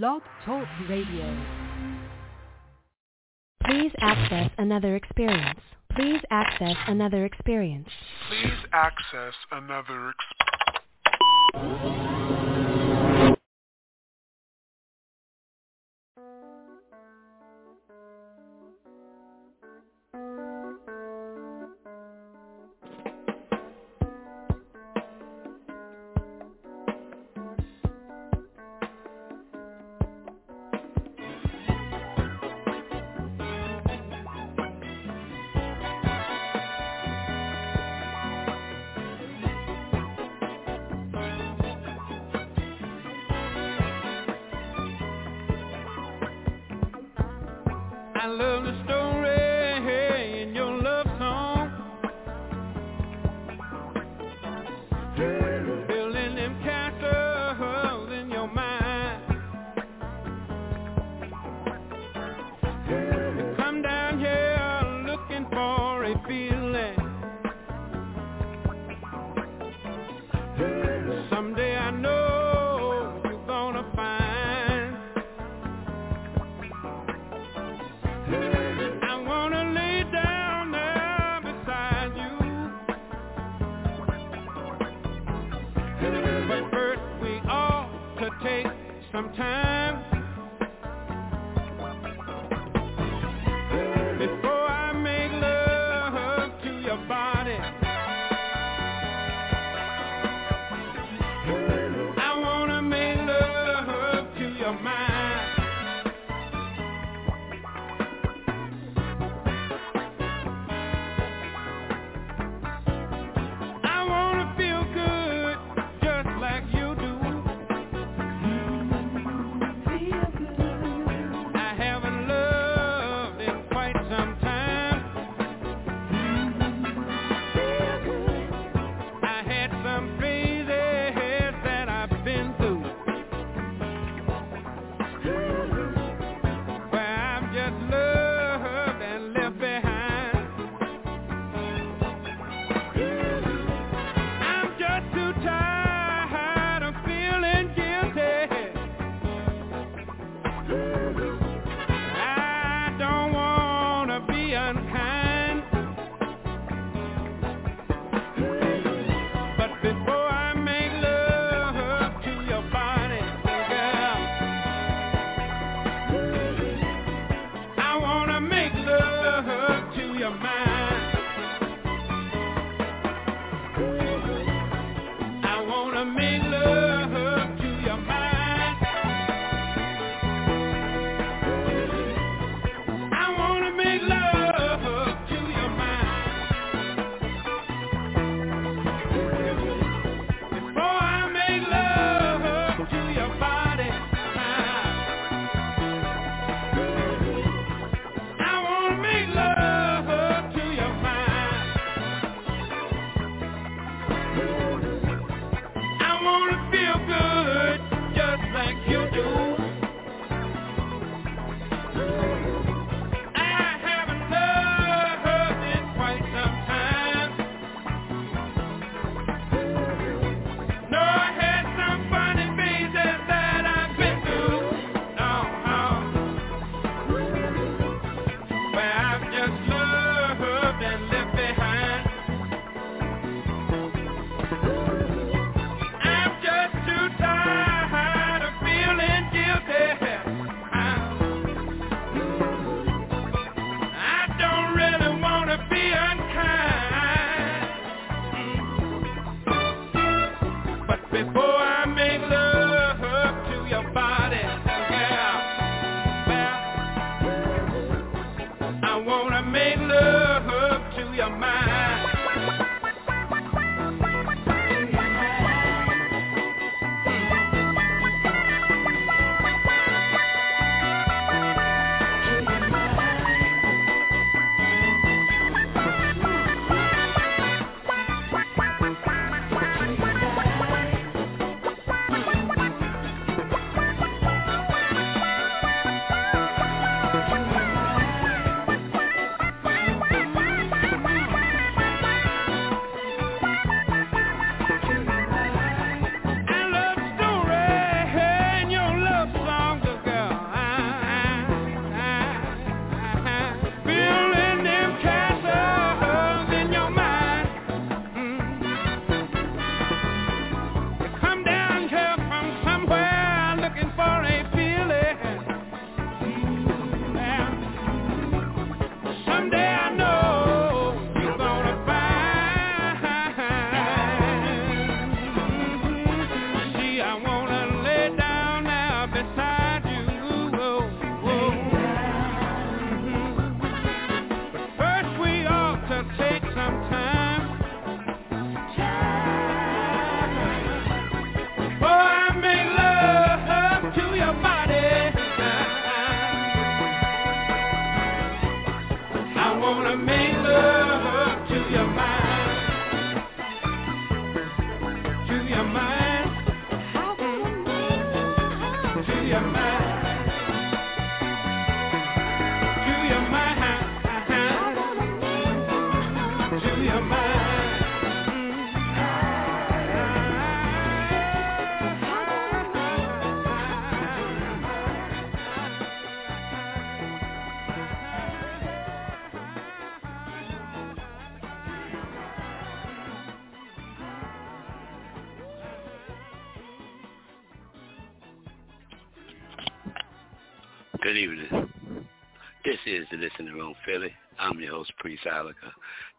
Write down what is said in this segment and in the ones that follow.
Blog Talk Radio. Please access another experience. Please access another experience. Please access another experience.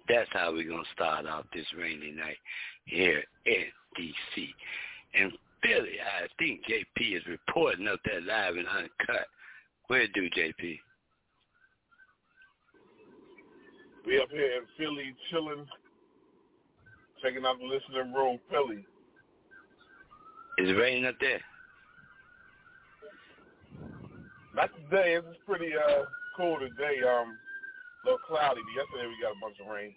That's how we're going to start out this rainy night here in D.C. And Philly, I think JP is reporting up there live and uncut. Where do JP? We up here in Philly chilling, checking out the listening room, Philly. Is it raining up there? Not today. It's pretty uh cool today. Um, a little cloudy, but yesterday we got a bunch of rain.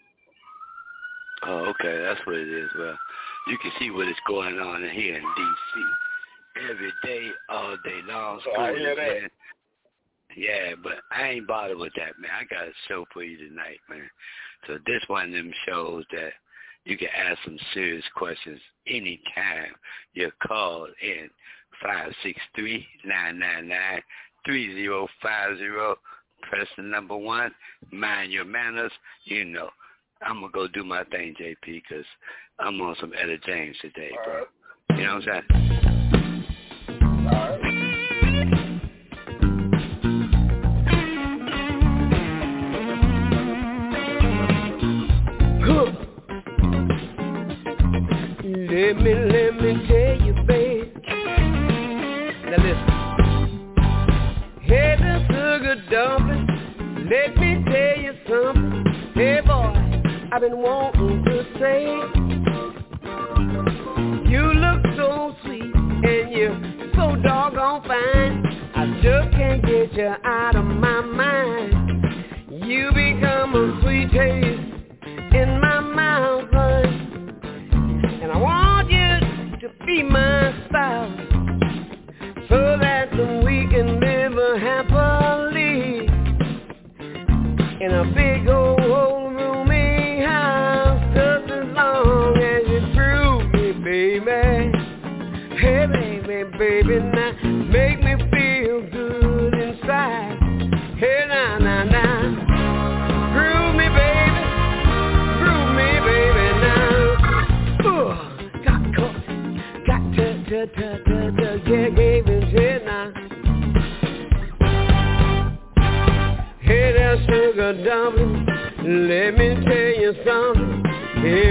Oh, okay, that's what it is. Well, you can see what is going on here in D.C. Every day, all day long. So I hear that. Yeah, but I ain't bothered with that, man. I got a show for you tonight, man. So this one of them shows that you can ask some serious questions anytime you call in five six three nine nine nine three zero five zero. Press the number one. Mind your manners. You know. I'm going to go do my thing, JP, because I'm on some Etta James today, All bro. Right. You know what I'm saying? All right. Let me, let me tell you, wanting to say. You look so sweet and you're so doggone fine. I just can't get you out of my mind. You become a sweet taste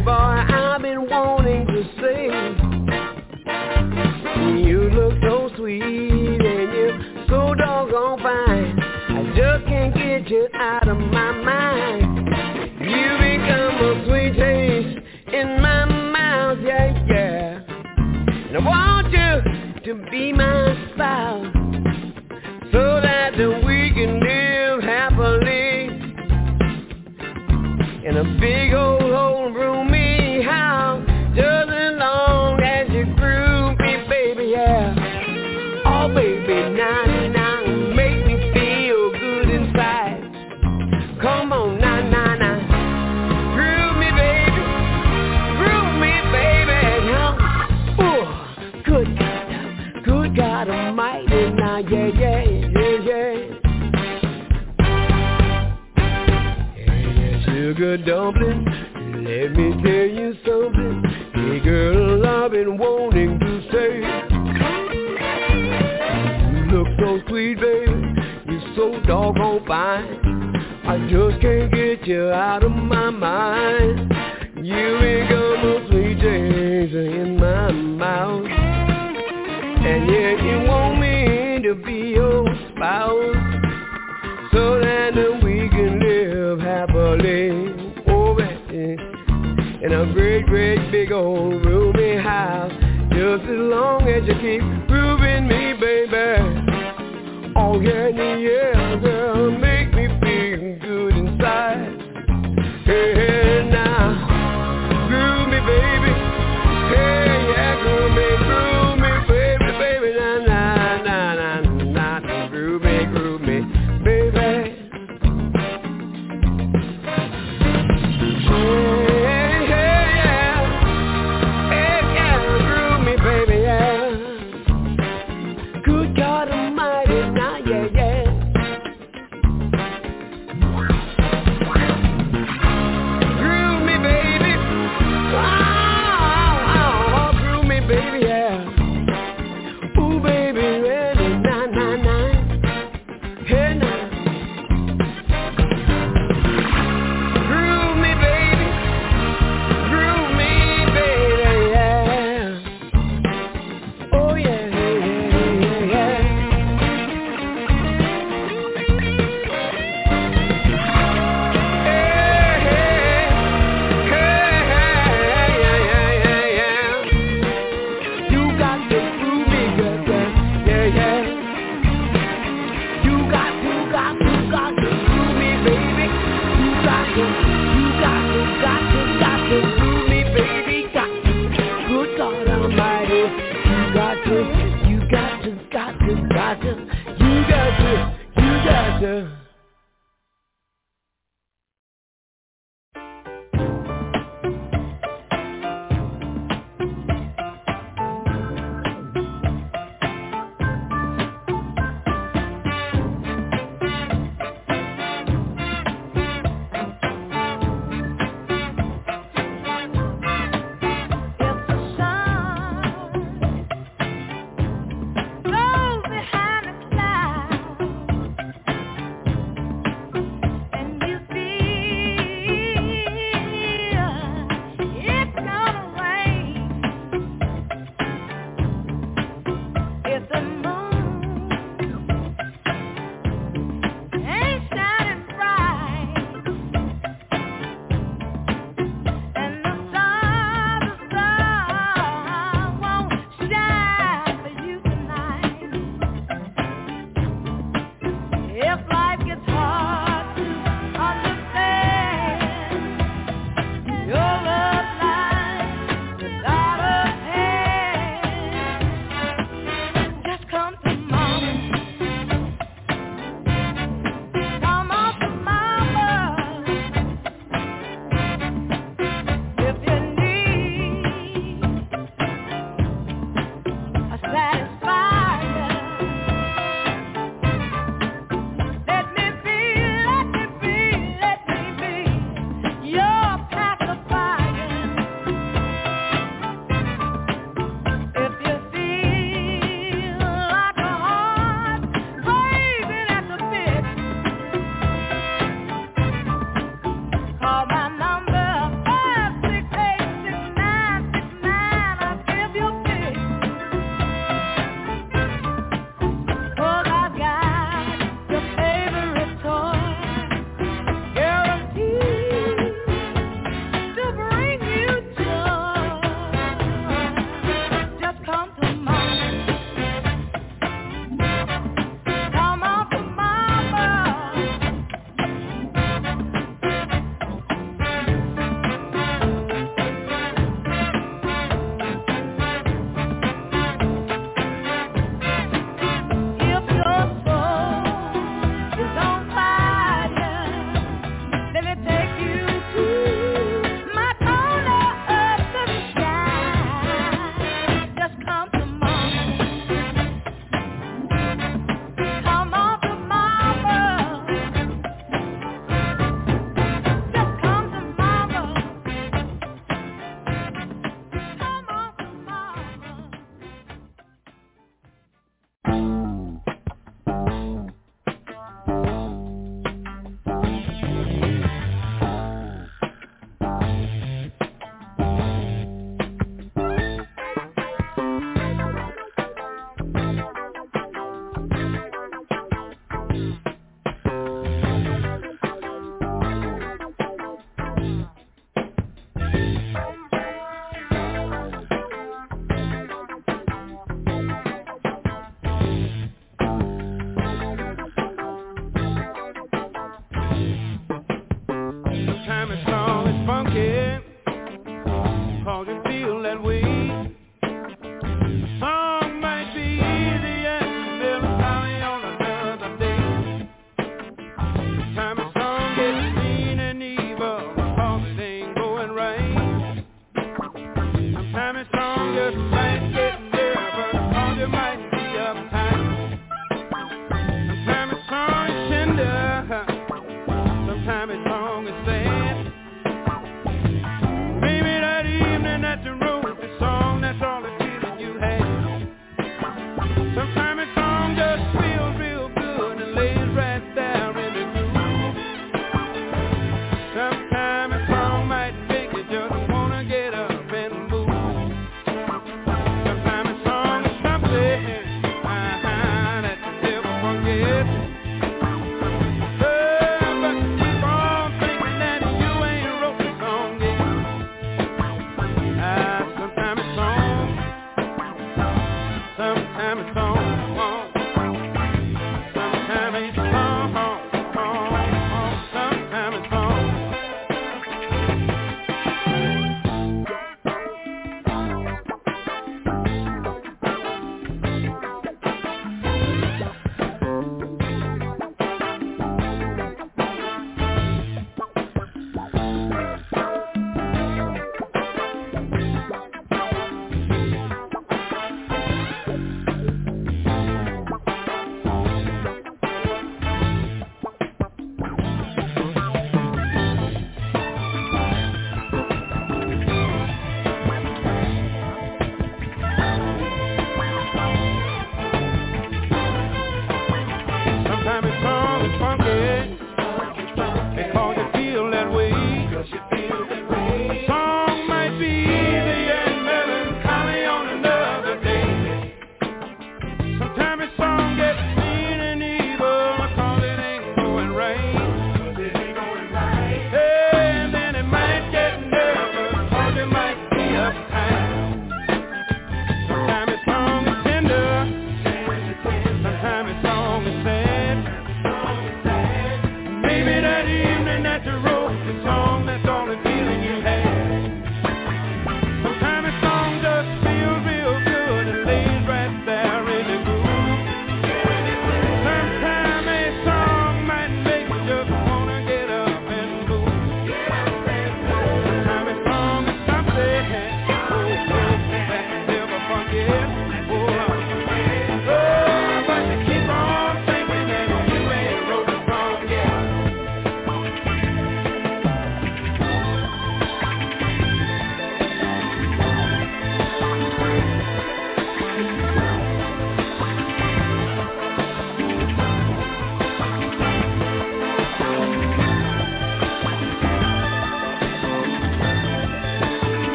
boy, out of my mind.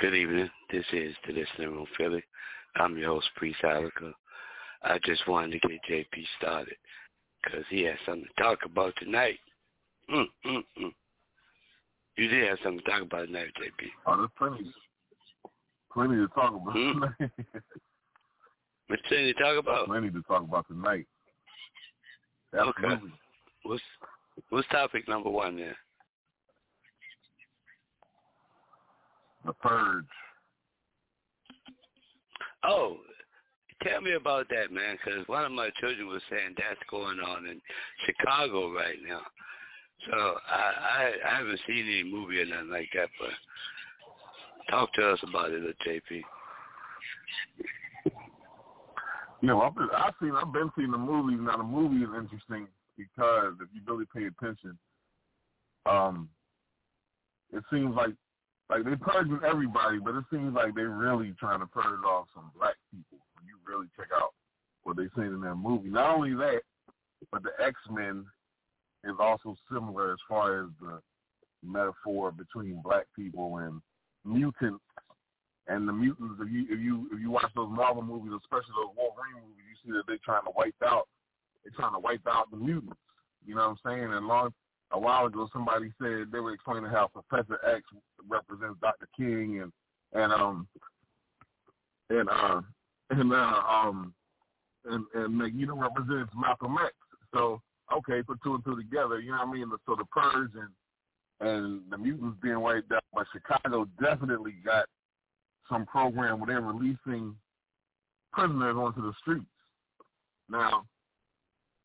Good evening. This is the Listening Room Philly. I'm your host, Priest Ilika. I just wanted to get JP started because he has something to talk about tonight. Mm, mm, mm. You did have something to talk about tonight, JP. Oh, there's plenty, plenty to talk about Hmm? tonight. What's plenty to talk about? plenty to talk about tonight. Absolutely. What's what's topic number one there? The Purge. Oh, tell me about that, man, because one of my children was saying that's going on in Chicago right now. So I, I I haven't seen any movie or nothing like that, but talk to us about it, JP. You know, I've, been, I've seen, I've been seeing the movie. Now, the movie is interesting because if you really pay attention, um, it seems like like they're purging everybody, but it seems like they're really trying to purge off some black people. When you really check out what they're saying in that movie, not only that, but the X Men is also similar as far as the metaphor between black people and mutants and the mutants, if you if you if you watch those Marvel movies, especially those Wolverine movies, you see that they're trying to wipe out they're trying to wipe out the mutants. You know what I'm saying? And long a while ago somebody said they were explaining how Professor X represents Dr. King and and um and uh and uh um and and Magneto represents Malcolm X. So okay, put two and two together, you know what I mean? So the purge and and the mutants being wiped out, but Chicago definitely got some program where they're releasing prisoners onto the streets. Now,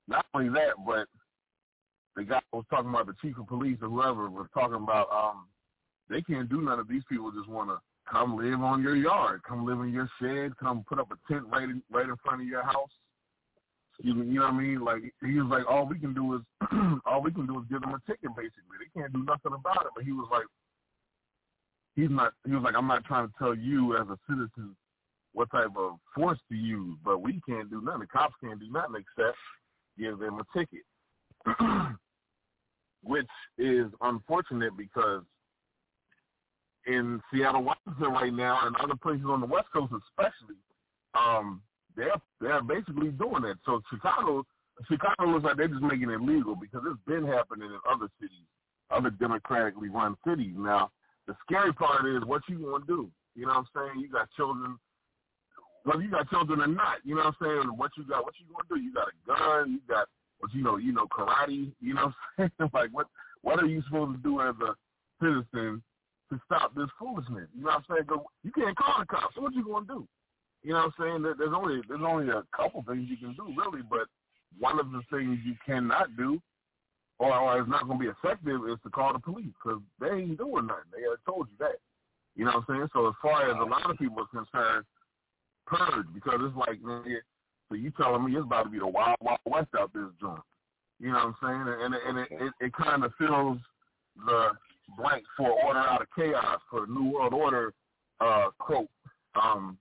not only that, but the guy was talking about the chief of police or whoever was talking about um they can't do none of these people just want to come live on your yard, come live in your shed, come put up a tent right in, right in front of your house. You, you know what I mean? Like he was like, all we can do is all we can do is give them a ticket. Basically, they can't do nothing about it. But he was like, he's not. He was like, I'm not trying to tell you as a citizen what type of force to use, but we can't do nothing. The cops can't do nothing except give them a ticket, which is unfortunate because in Seattle, Washington right now, and other places on the West Coast especially, um, they're they're basically doing that. So Chicago, Chicago looks like they're just making it legal because it's been happening in other cities, other democratically run cities. Now, the scary part is what you going to do. You know what I'm saying? You got children, whether you got children or not. You know what I'm saying? What you got? What you to do? You got a gun. You got you know? You know karate. You know what I'm saying? like what? What are you supposed to do as a citizen to stop this foolishness? You know what I'm saying? 'Cause you can't call the cops. So what you to do? You know what I'm saying? There- There's only there's only a couple things you can do really, but one of the things you cannot do, or, or it's not to be effective, is to call the police because they ain't doing nothing. They already told you that. You know what I'm saying? So as far as a lot of people are concerned, purge because it's like, man, so you telling me it's about to be the wild, wild west out this joint. You know what I'm saying? And, and it, it, it kind of fills the blank for order out of chaos for the New World Order uh, quote. Um,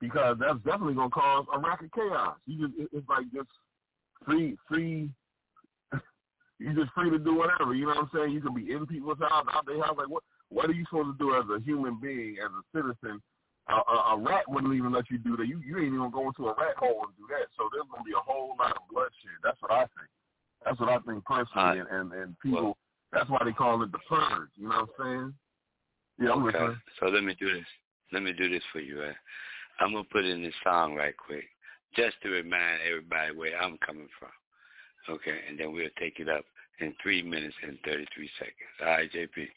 because that's definitely gonna cause a racket chaos. You just it- it's like just free free you're just free to do whatever, you know what I'm saying? You can be in people's house, out their house, like what what are you supposed to do as a human being, as a citizen? A, a, a rat wouldn't even let you do that. You you ain't even gonna go into a rat hole and do that. So there's gonna be a whole lot of bloodshed. That's what I think. That's what I think personally and, and, and people that's why they call it the purge, you know what I'm saying? Yeah, I'm Okay, listening. so let me do this. Let me do this for you. Uh, I'm gonna put in this song right quick, just to remind everybody where I'm coming from. Okay, and then we'll take it up in three minutes and 33 seconds. All right, JP.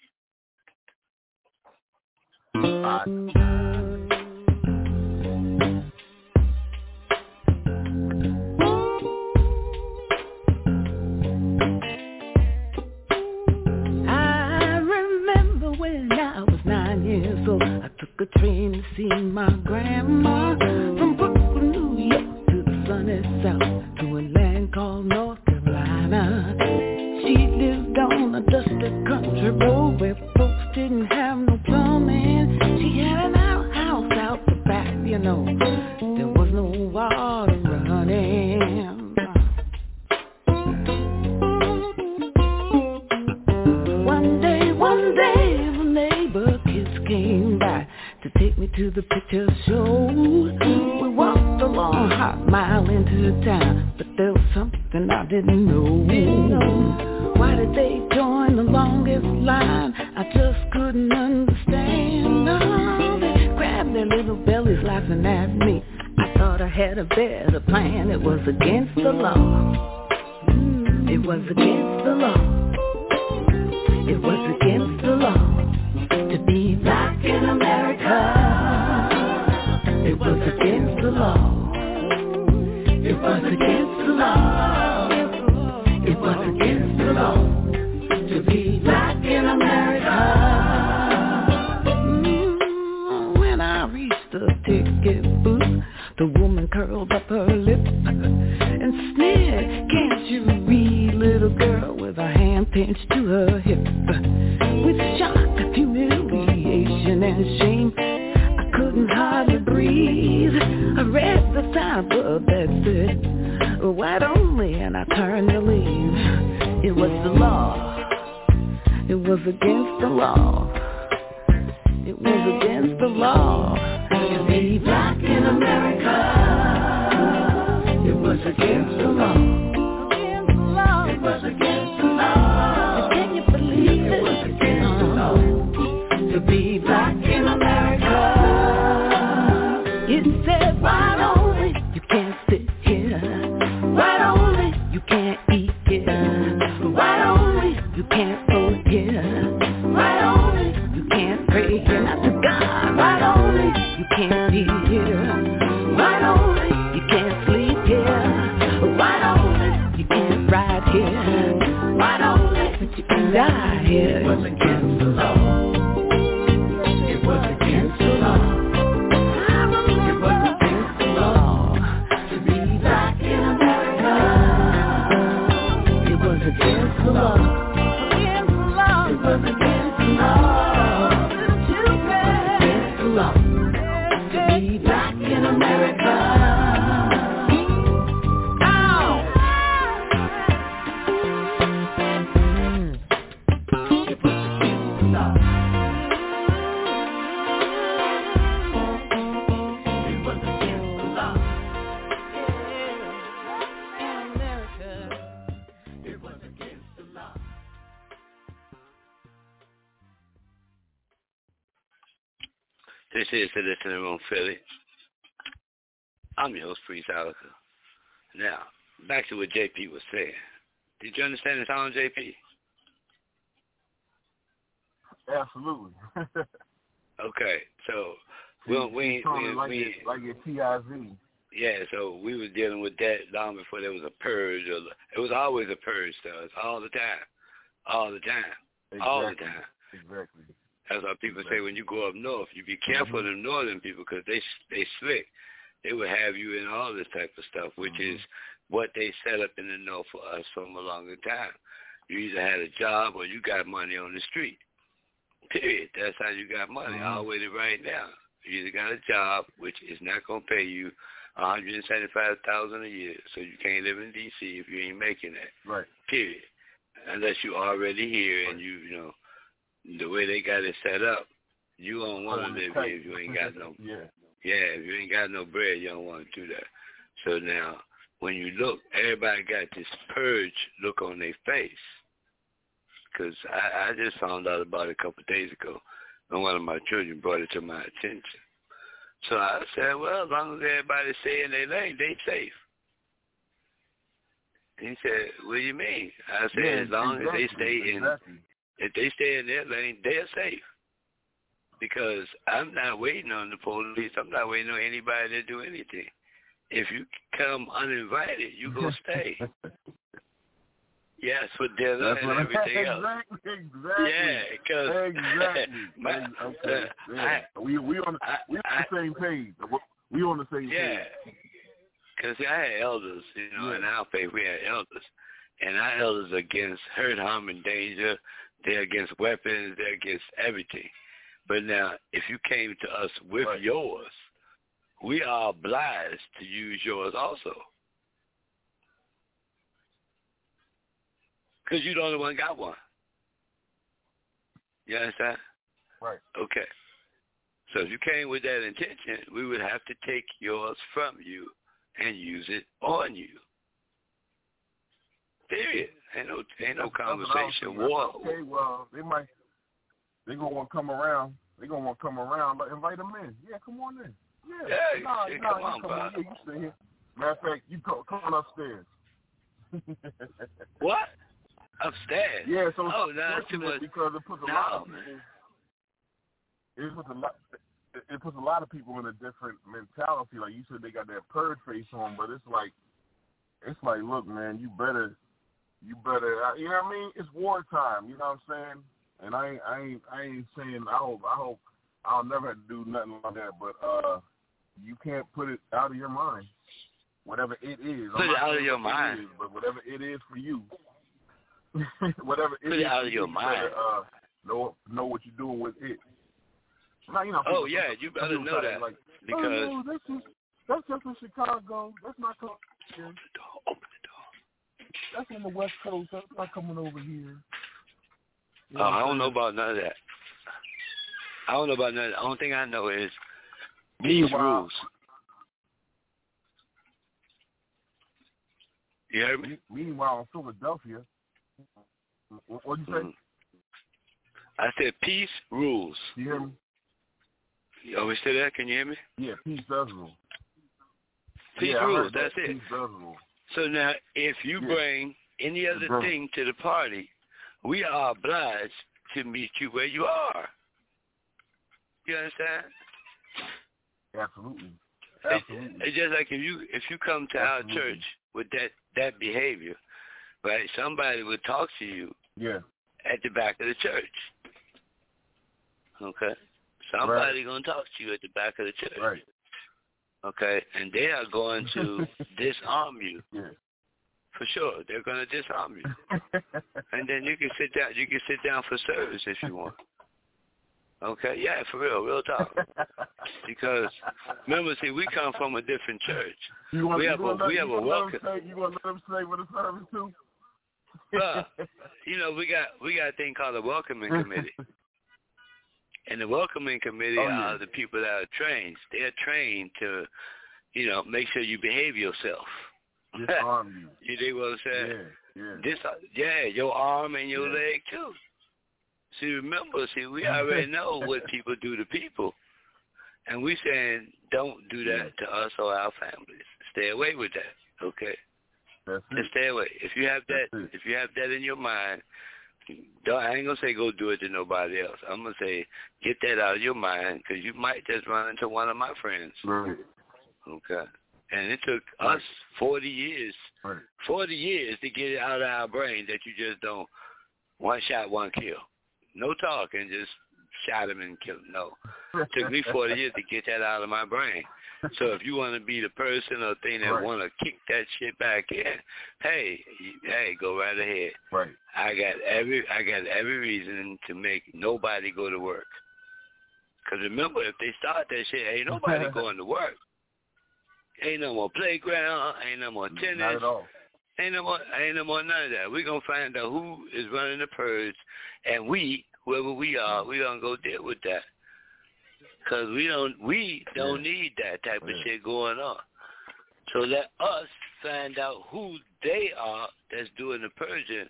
And my grandma from Brooklyn, New York to the sunny south to a land called North Carolina. She lived on a dusty country road where folks didn't have no plumbing. She had an outhouse out the back, you know. To the picture show. We walked a long hot mile into town, but there was something I didn't know. Why did they join the longest line? I just couldn't understand. No, they grabbed their little bellies laughing at me. I thought I had a better plan. It was against the law. Mm, It was against the law. It was against the law to be black in America. Was against the law. It was against the law. It was against the law to be black in America. Mm, When I reached the ticket booth, the woman curled up her lip and sneered, Can't you read, little girl, with her hand pinched to her law. It was against the law what JP was saying. Did you understand the song, JP? Absolutely. Okay, so we we we, like we it, like your TIZ. yeah, so we were dealing with that long before there was a purge. Or, it was always a purge to us, all the time, all the time, Exactly. all the time. Exactly. That's why people say when you go up north, you be careful mm-hmm. of the northern people because they they slick. They would have you in all this type of stuff, which mm-hmm. is what they set up in the north for us from a longer time. You either had a job or you got money on the street. Period. That's how you got money all the way to right now. You either got a job, which is not going to pay you one hundred and seventy-five thousand a year, so you can't live in D.C. if you ain't making that. Right. Period. Unless you already here and you, you know, the way they got it set up, you don't want to live here if you ain't got no Yeah. yeah, if you ain't got no bread, you don't want to do that. So now, when you look, everybody got this purge look on their face. Because I, I just found out about it a couple of days ago, and one of my children brought it to my attention. So I said, well, as long as everybody stay in their lane, they safe. He said, what do you mean? I said, yeah, as long exactly, as they stay in exactly. if they stay in their lane, they're safe. Because I'm not waiting on the police. I'm not waiting on anybody to do anything. If you come uninvited, you go stay. Yes, for dinner That's and I- everything else. exactly, exactly. Yeah, because Exactly. my, okay. uh, Yeah. I, we we on I, we on I, the same page. We on the same yeah, page. because I had elders, you know, Yeah. in our faith we had elders, and our elders against hurt, harm, and danger. They're against weapons. They're against everything. But now, if you came to us with Right. yours, we are obliged to use yours also. Because you the only one got one. You understand? Right. Okay. So if you came with that intention, we would have to take yours from you and use it on you. Period. Ain't no ain't no That's what I was conversation. War. Okay, well, they might they gonna want to come around. They gonna want to come around. But invite them in. Yeah, come on in. Yeah. Yeah, nah, yeah, nah, come on, bro. Yeah, you stay here. Matter of fact, you go, come on upstairs. What? Upstairs. Yeah, so Oh, no, that's too much. because it puts a No, lot of man. It puts a lot. It puts a lot of people in a different mentality. Like you said, they got that purge face on, but it's like, it's like, look, man, you better, you better. You know what I mean? It's wartime. You know what I'm saying? And I, ain't- I ain't, I ain't saying. I hope, I hope, I'll never have to do nothing like that. But uh, you can't put it out of your mind. Whatever it is, Put it out of your mind. is, but whatever it is for you, whatever it Put it is out of your you, you better, mind. Uh, know know what you're doing with it. Now, you know, Oh people- yeah, you better know that Like, because oh, no, that's just that's just in Chicago. That's not coming. Here. open the door. That's on the West Coast. That's not coming over here. You Oh, what I don't know about none of that. I don't know about none. Of that. The only thing I know is these Meanwhile- rules. You heard me? Me- Meanwhile, in Philadelphia, what what'd you say? Mhm. I said peace rules. You hear me? You always say that? Can you hear me? Yeah, peace does rule. Peace yeah, rules. heard that. That's it. Peace does rule. So now, if you Yeah. bring any other Bro. thing to the party, we are obliged to meet you where you are. You understand? Absolutely. It- Absolutely. It's just like if you if you come to our church with that that behavior, right? Somebody would talk to you yeah. at the back of the church. Okay, somebody gonna talk to you at the back of the church. Right. Okay, and they are going to disarm you Yeah. for sure. They're gonna disarm you, and then you can sit down. You can sit down for service if you want. Okay, yeah, for real, real talk. Because remember, see, we come from a different church. You want, We have a- we have a gonna let 'em welcome. Say, you want to let them stay with the service too? Bruh, you know, we got we got a thing called a welcoming committee. And the welcoming committee Oh, yeah. are the people that are trained. They're trained to, you know, make sure you behave yourself. You dig what I'm saying? Yeah, yeah. This, yeah, your arm and your Yeah. leg too. See, remember, see, we already know what people do to people, and we saying don't do that to us or our families. Stay away with that, okay? That's it. Just stay away. If you have that, if you have that in your mind, don't, I ain't gonna say go do it to nobody else. I'm gonna say get that out of your mind because you might just run into one of my friends. Right. Okay. And it took Right. us 40 years, Right. 40 years to get it out of our brain that you just don't one shot, one kill. No talking, just shot him and killed him. No. It took me 40 years to get that out of my brain. So if you want to be the person or thing that Right. want to kick that shit back in, hey, hey, go right ahead. Right. I got every I got every reason to make nobody go to work. Cause remember, if they start that shit, ain't nobody going to work. Ain't no more playground. Ain't no more tennis. Not at all. Ain't no more, ain't no more none of that. We're gonna find out who is running the purge, and we, whoever we are, we gonna go deal with that. Cause we don't, we don't need that type of shit going on. So let us find out who they are that's doing the purging.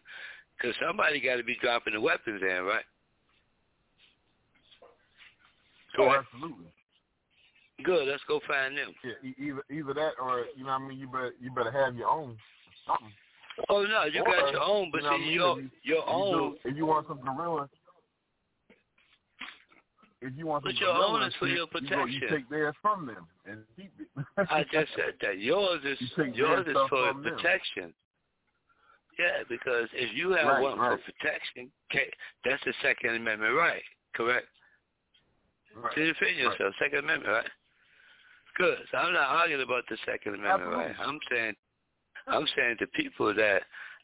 Cause somebody got to be dropping the weapons in, right? Oh, Correct. absolutely. Good. Let's go find them. Yeah, e- either either that or you know what I mean. You better you better have your own something. Oh no, you got your own, but you know what I see mean? your If you- your If you own. do- if you want some gorilla, if you want But your own is for your You, go, you take theirs from them and keep it. I just said that yours is You yours is for from them. protection. Yeah, because if you have Right, one right. for protection, okay, that's the Second Amendment right, correct? Right. To defend yourself, Second Amendment right. Good. So I'm not arguing about the Second Amendment right. I'm saying, I'm saying to people that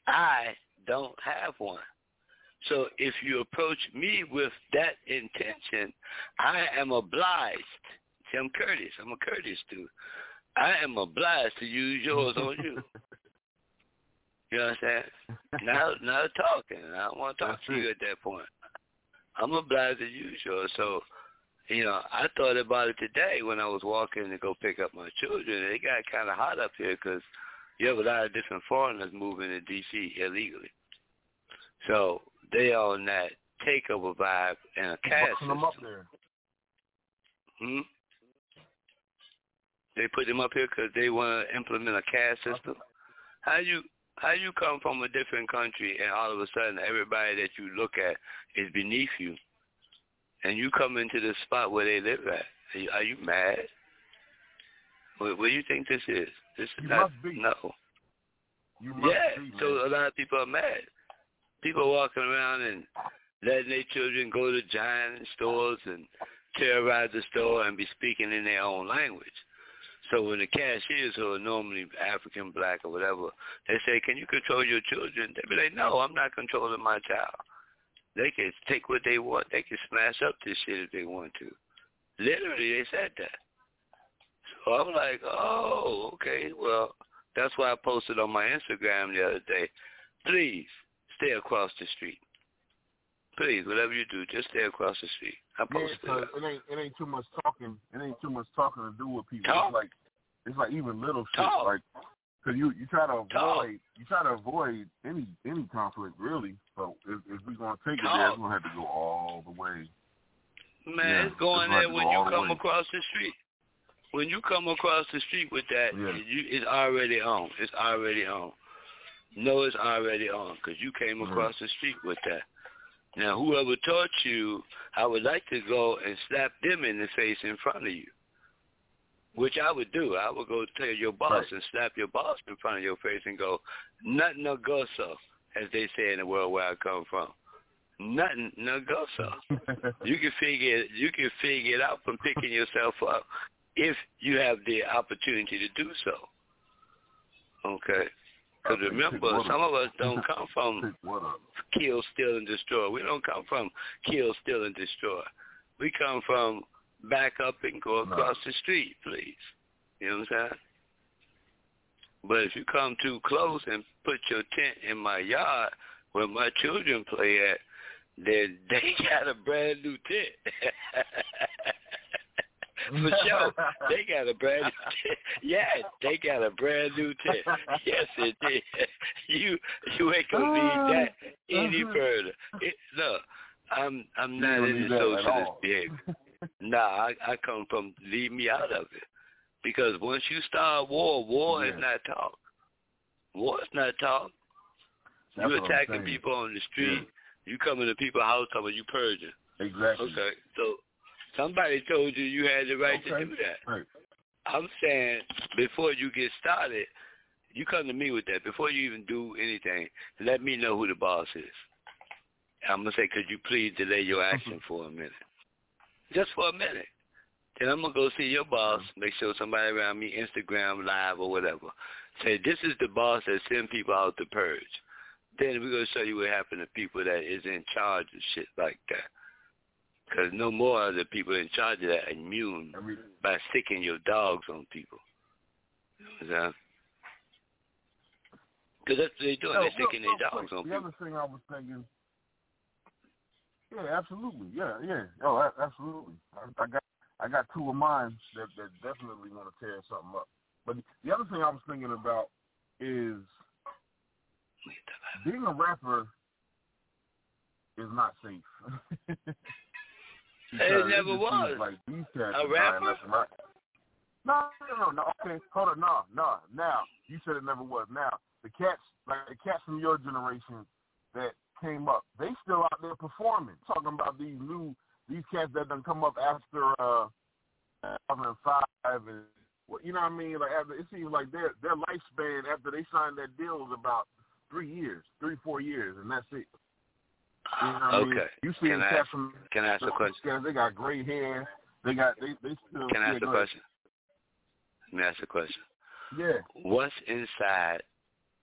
I don't have one. So if you approach me with that intention, I am obliged. See, I'm courteous. I'm a courteous dude. I am obliged to use yours on you. You know what I'm saying? Now, now talking. I don't want to talk That's to you it. at that point. I'm obliged to use yours. So, you know, I thought about it today when I was walking to go pick up my children. It got kind of hot up here because you have a lot of different foreigners moving to D.C. illegally. So they on that takeover vibe and a caste Boxing them up system. there. Hmm? They put them up here because they want to implement a caste system. How you how you come from a different country and all of a sudden everybody that you look at is beneath you, and you come into the spot where they live at? Are you, are you mad? What, what do you think this is? This is You not no. You must Yeah, be, so a lot of people are mad. People walking around and letting their children go to giant stores and terrorize the store and be speaking in their own language. So when the cashiers who are normally African, black, or whatever, they say, "Can you control your children?" They be like, "No, I'm not controlling my child. They can take what they want. They can smash up this shit if they want to." Literally, they said that. So I'm like, "Oh, okay. Well, that's why I posted on my Instagram the other day. Please stay across the street. Please, whatever you do, just stay across the street. I Yeah, 'cause it. it ain't it ain't too much talking. It ain't too much talking to do with people. Talk. It's like it's like even little shit. Talk. Like because you you try to avoid Talk. you try to avoid any any conflict really. So if, if we're gonna take it there, Talk. it's gonna have to go all the way. Man, Yeah, it's going it's there when go you come way. across the street. When you come across the street with that, Yeah. you, it's already on. It's already on. No, it's already on because you came across the street with that. Now, whoever taught you, I would like to go and slap them in the face in front of you, which I would do. I would go tell your boss Right. and slap your boss in front of your face and go, nothing no go so, as they say in the world where I come from. Nothing no go so. You can figure it, you can figure it out from picking yourself up if you have the opportunity to do so. Okay. Because remember, pick one up. some of us don't come from Pick what up? kill, steal, and destroy. We don't come from kill, steal, and destroy. We come from back up and go No. across the street, please. You know what I'm saying? But if you come too close and put your tent in my yard where my children play at, then they got a brand new tent. For sure. They got a brand new. Yeah, they got a brand new tent. Yes, it did. You you ain't gonna need that any Uh-huh. further. It, look, I'm I'm not into that socialist behavior. Nah, I, I come from leave me out of it. Because once you start war, war is not talk. War is not talk. That's you attacking people on the street. You coming to people's house talking you purging. Exactly. Okay. So somebody told you you had the right Okay. to do that. Right. I'm saying before you get started, you come to me with that. Before you even do anything, let me know who the boss is. I'm gonna say, could you please delay your mm-hmm. action for a minute, just for a minute. Then I'm gonna go see your boss. Mm-hmm. Make sure somebody around me, Instagram live or whatever, say this is the boss that send people out to purge. Then we're gonna show you what happened to people that is in charge of shit like that. Because no more of the people in charge of that immune by sticking your dogs on people. You know Because that's what they're doing. No, they're sticking real- their real dogs quick, on The people. other thing I was thinking, yeah, absolutely, yeah, yeah, oh, absolutely. I, I got, I got two of mine that that definitely want to tear something up. But the other thing I was thinking about is being a rapper is not safe. It never was. Like these cats A rapper? right. No, no, no, no. Okay, hold on. No, no. Now you said it never was. Now the cats, like the cats from your generation that came up, they still out there performing. Talking about these new these cats that done come up after uh 2005 and well, you know what I mean. Like after, it seems like their their lifespan after they signed that deal was about three years, three four years, and that's it. You know what okay. I mean? You see can the I cats ask, from can I ask a question? They got gray hair. They got they they still. Can I ask a question? Let me ask a question. Yeah. What's inside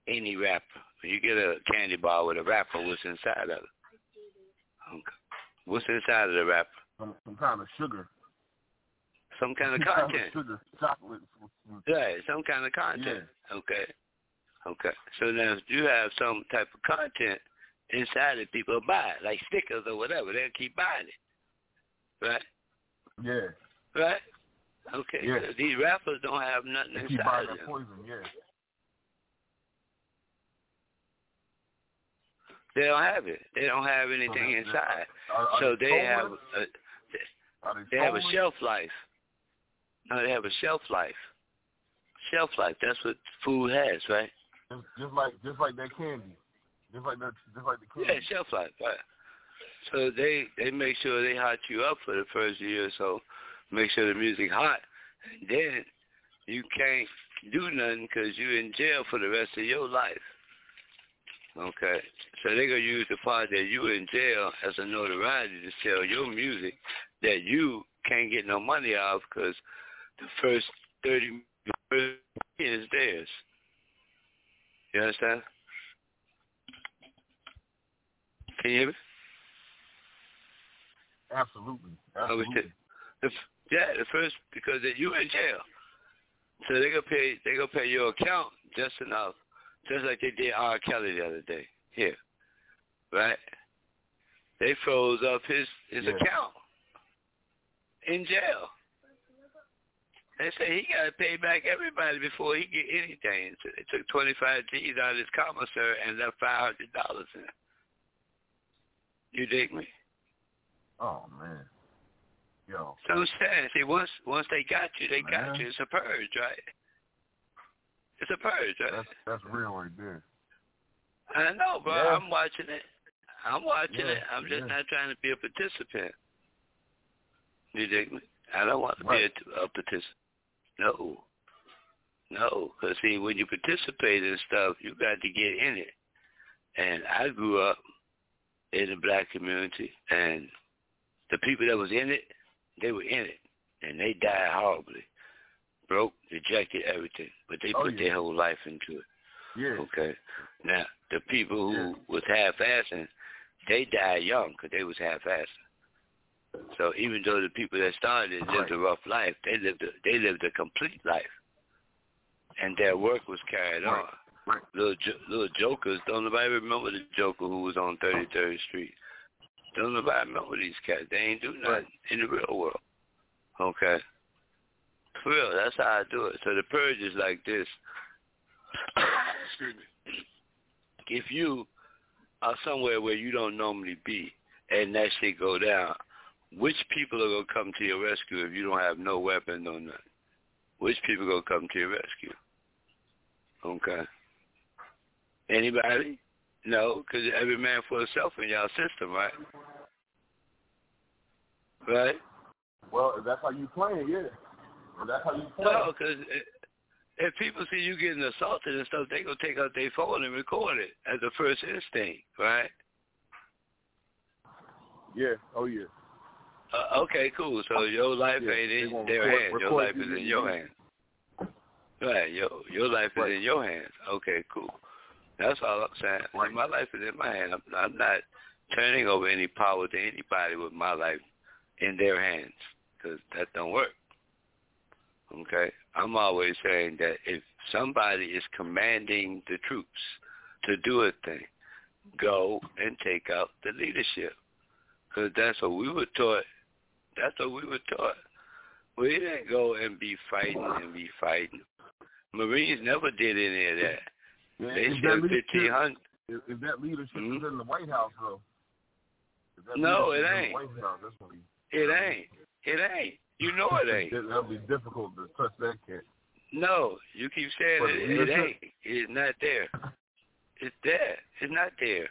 any rapper? When you get a candy bar with a wrapper. what's inside of it? Okay. What's inside of the wrapper? Some, some kind of sugar. Some kind of content. sugar, chocolate. Right, some kind of content. Okay. Okay. So now if you have some type of content inside it, people buy it, like stickers or whatever. They'll keep buying it. Right? Yeah. Right? Okay. Yeah. So these rappers don't have nothing They keep inside them. poison. Yeah. They don't have it. They don't have anything So inside. Are, are So they, they have a, they, they have a shelf life. No, they have a shelf life. Shelf life. That's what food has, right? Just, just like just like that candy. Just like that. Just like the Yeah, candy. shelf life, right? So they they make sure they hot you up for the first year or so, make sure the music hot, and then you can't do nothing because you're in jail for the rest of your life. Okay, so they're gonna use the part that you in jail as a notoriety to sell your music that you can't get no money off because the first thirty the first is theirs. You understand? Can you hear me? Absolutely. I was Absolutely. t- the, yeah, the first because you in jail, so they gonna pay they gonna pay your account just enough, just like they did R. Kelly the other day here, right? They froze up his his Yeah. account in jail. They say he got to pay back everybody before he get anything. So they took twenty five G's out of his commissary and left five hundred dollars in. it. You dig me? Oh man. Yo. So I'm see, once once they got you, they got you. It's a purge, right? It's a purge, right? That's that's real right there. I know, bro. Yeah. I'm watching it. I'm watching Yeah, it. I'm just yeah. not trying to be a participant. You dig me? I don't want to Right. be a, a participant. No. No, because see, when you participate in stuff, you got to get in it. And I grew up in the black community, and the people that was in it, they were in it, and they died horribly, broke, dejected, everything. But they Oh, put yeah. their whole life into it. Yeah. Okay. Now the people who Yeah. was half-assing, they died young because they was half-assing. So even though the people that started lived Right. a rough life, they lived a, they lived a complete life, and their work was carried Right. on. Right. Little little jokers. Don't nobody remember the joker who was on 33rd Street. Don't nobody remember these cats. They ain't do nothing Right. in the real world. Okay. For real, that's how I do it. So the purge is like this. Excuse me. If you are somewhere where you don't normally be and that shit go down, which people are gonna come to your rescue if you don't have no weapon, no nothing? Which people gonna come to your rescue? Okay. Anybody? No, because every man for himself in y'all system, right? Right? Well, if that's how you playing, yeah. If that's how you play. No, because if people see you getting assaulted and stuff, they gonna take out their phone and record it as a first instinct, right? Yeah. Oh yeah. Uh, okay, cool. So your life Yeah, ain't in their record- hands. Your life is in your hands. Right. Your your life is Right. in your hands. Okay, cool. That's all I'm saying. Right. My life is in my hand. I'm, I'm not turning over any power to anybody with my life in their hands because that don't work. Okay. I'm always saying that if somebody is commanding the troops to do a thing, go and take out the leadership because that's what we were taught. That's what we were taught. We didn't go and be fighting and be fighting. Marines never did any of that. They if that leadership- fifteen hundred. If, if that leadership Mhm. is in the White House, though. No, it ain't. House, be. It ain't. It ain't. You know it ain't. That'll be difficult to touch that cat. No, you keep saying But it. It ain't. It's not there. It's there. It's not there.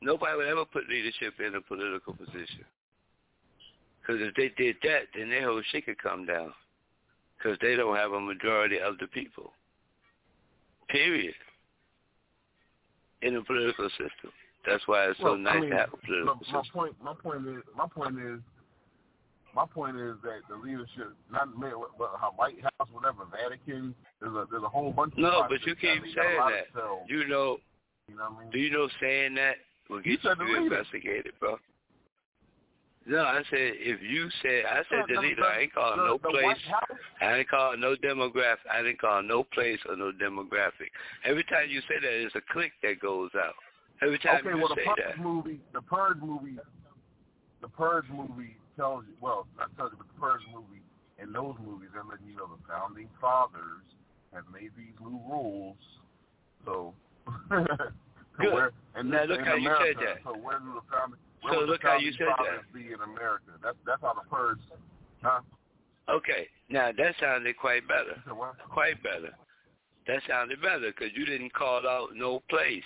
Nobody would ever put leadership in a political position. Because if they did that, then their whole shit could come down. Because they don't have a majority of the people. Period. in the political system. That's why it's well, so nice I mean, to have a political my, system. my point, my point is, my point is, my point is that the leadership, not but White House, whatever, Vatican, there's a there's a whole bunch. No, of No, but you keep saying that. You know, you know what I mean? do you know saying that will get the you investigated, bro? No, I said if you said I said the the- leader. I ain't calling the, no place. I didn't call no demographic. I didn't call no place or no demographic. Every time you say that, there's a click that goes out. Every time okay, you well, the say Purge that. movie, the Purge movie, the Purge movie tells you, well, not tells you, but the Purge movie, in those movies, they're letting you know the founding fathers have made these new rules. So, Good. Where, and Now look how you said that. So where do the founding? So look how you said fathers Be in America. That's that's how the Purge, huh? Okay, now that sounded quite better. You said what? Quite better. That sounded better because you didn't call out no place.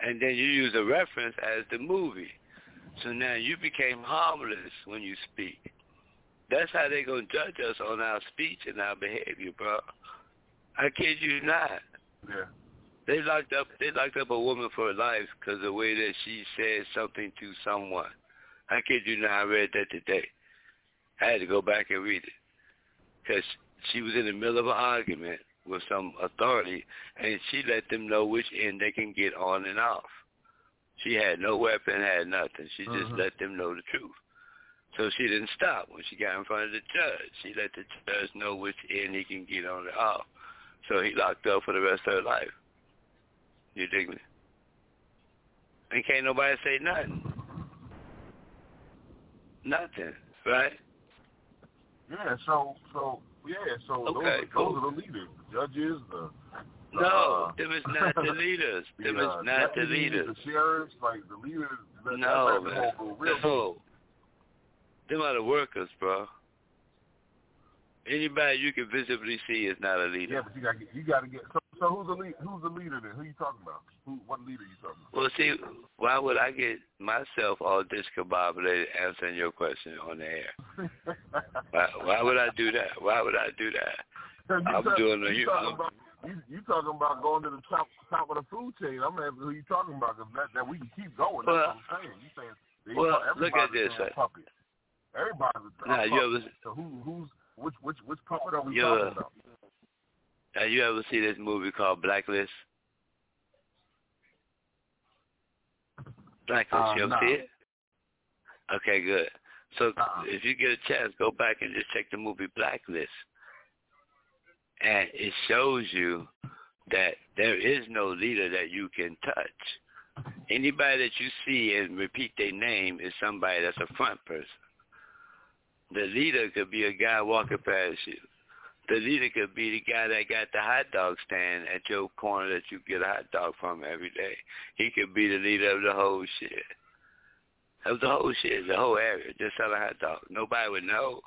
And then you use a reference as the movie. So now you became harmless when you speak. That's how they going to judge us on our speech and our behavior, bro. I kid you not. Yeah. They locked up they locked up a woman for her life because the way that she said something to someone. I kid you not, I read that today. I had to go back and read it because she was in the middle of an argument with some authority, and she let them know which end they can get on and off. She had no weapon, had nothing. She just Mhm. let them know the truth. So she didn't stop when she got in front of the judge. She let the judge know which end he can get on and off. So he locked up for the rest of her life. You dig me? And can't nobody say nothing. Nothing, right? Yeah. So so yeah. So Okay, those, are, cool. those are the leaders, the judges, the No, uh, them is not the leaders. the, Them uh, is not the leaders. The sheriffs, like the leaders. That, No, that's man. No. Them are the workers, bro. Anybody you can visibly see is not a leader. Yeah, but you got to you got to get. So, who's the lead? Who's the leader then? Who you talking about? Who? What leader you talking about? Well, see, why would I get myself all discombobulated answering your question on the air? Why, why would I do that? Why would I do that? I'm talk- doing you talking about you, you talking about going to the top top of the food chain. I'm asking who you talking about because that, that we can keep going. That's Well- what I'm saying. You saying well, look at this, saying uh, puppet. Everybody's a Now, puppet. you So who who's which which which puppet are we Yeah. talking about? Have you ever see this movie called Blacklist? Blacklist, Uh, you ever no. see it? Okay, good. So Uh-uh. if you get a chance, go back and just check the movie Blacklist. And it shows you that there is no leader that you can touch. Anybody that you see and repeat their name is somebody that's a front person. The leader could be a guy walking past you. The leader could be the guy that got the hot dog stand at your corner that you get a hot dog from every day. He could be the leader of the whole shit. Of the whole shit, the whole area, just selling hot dogs. Nobody would know.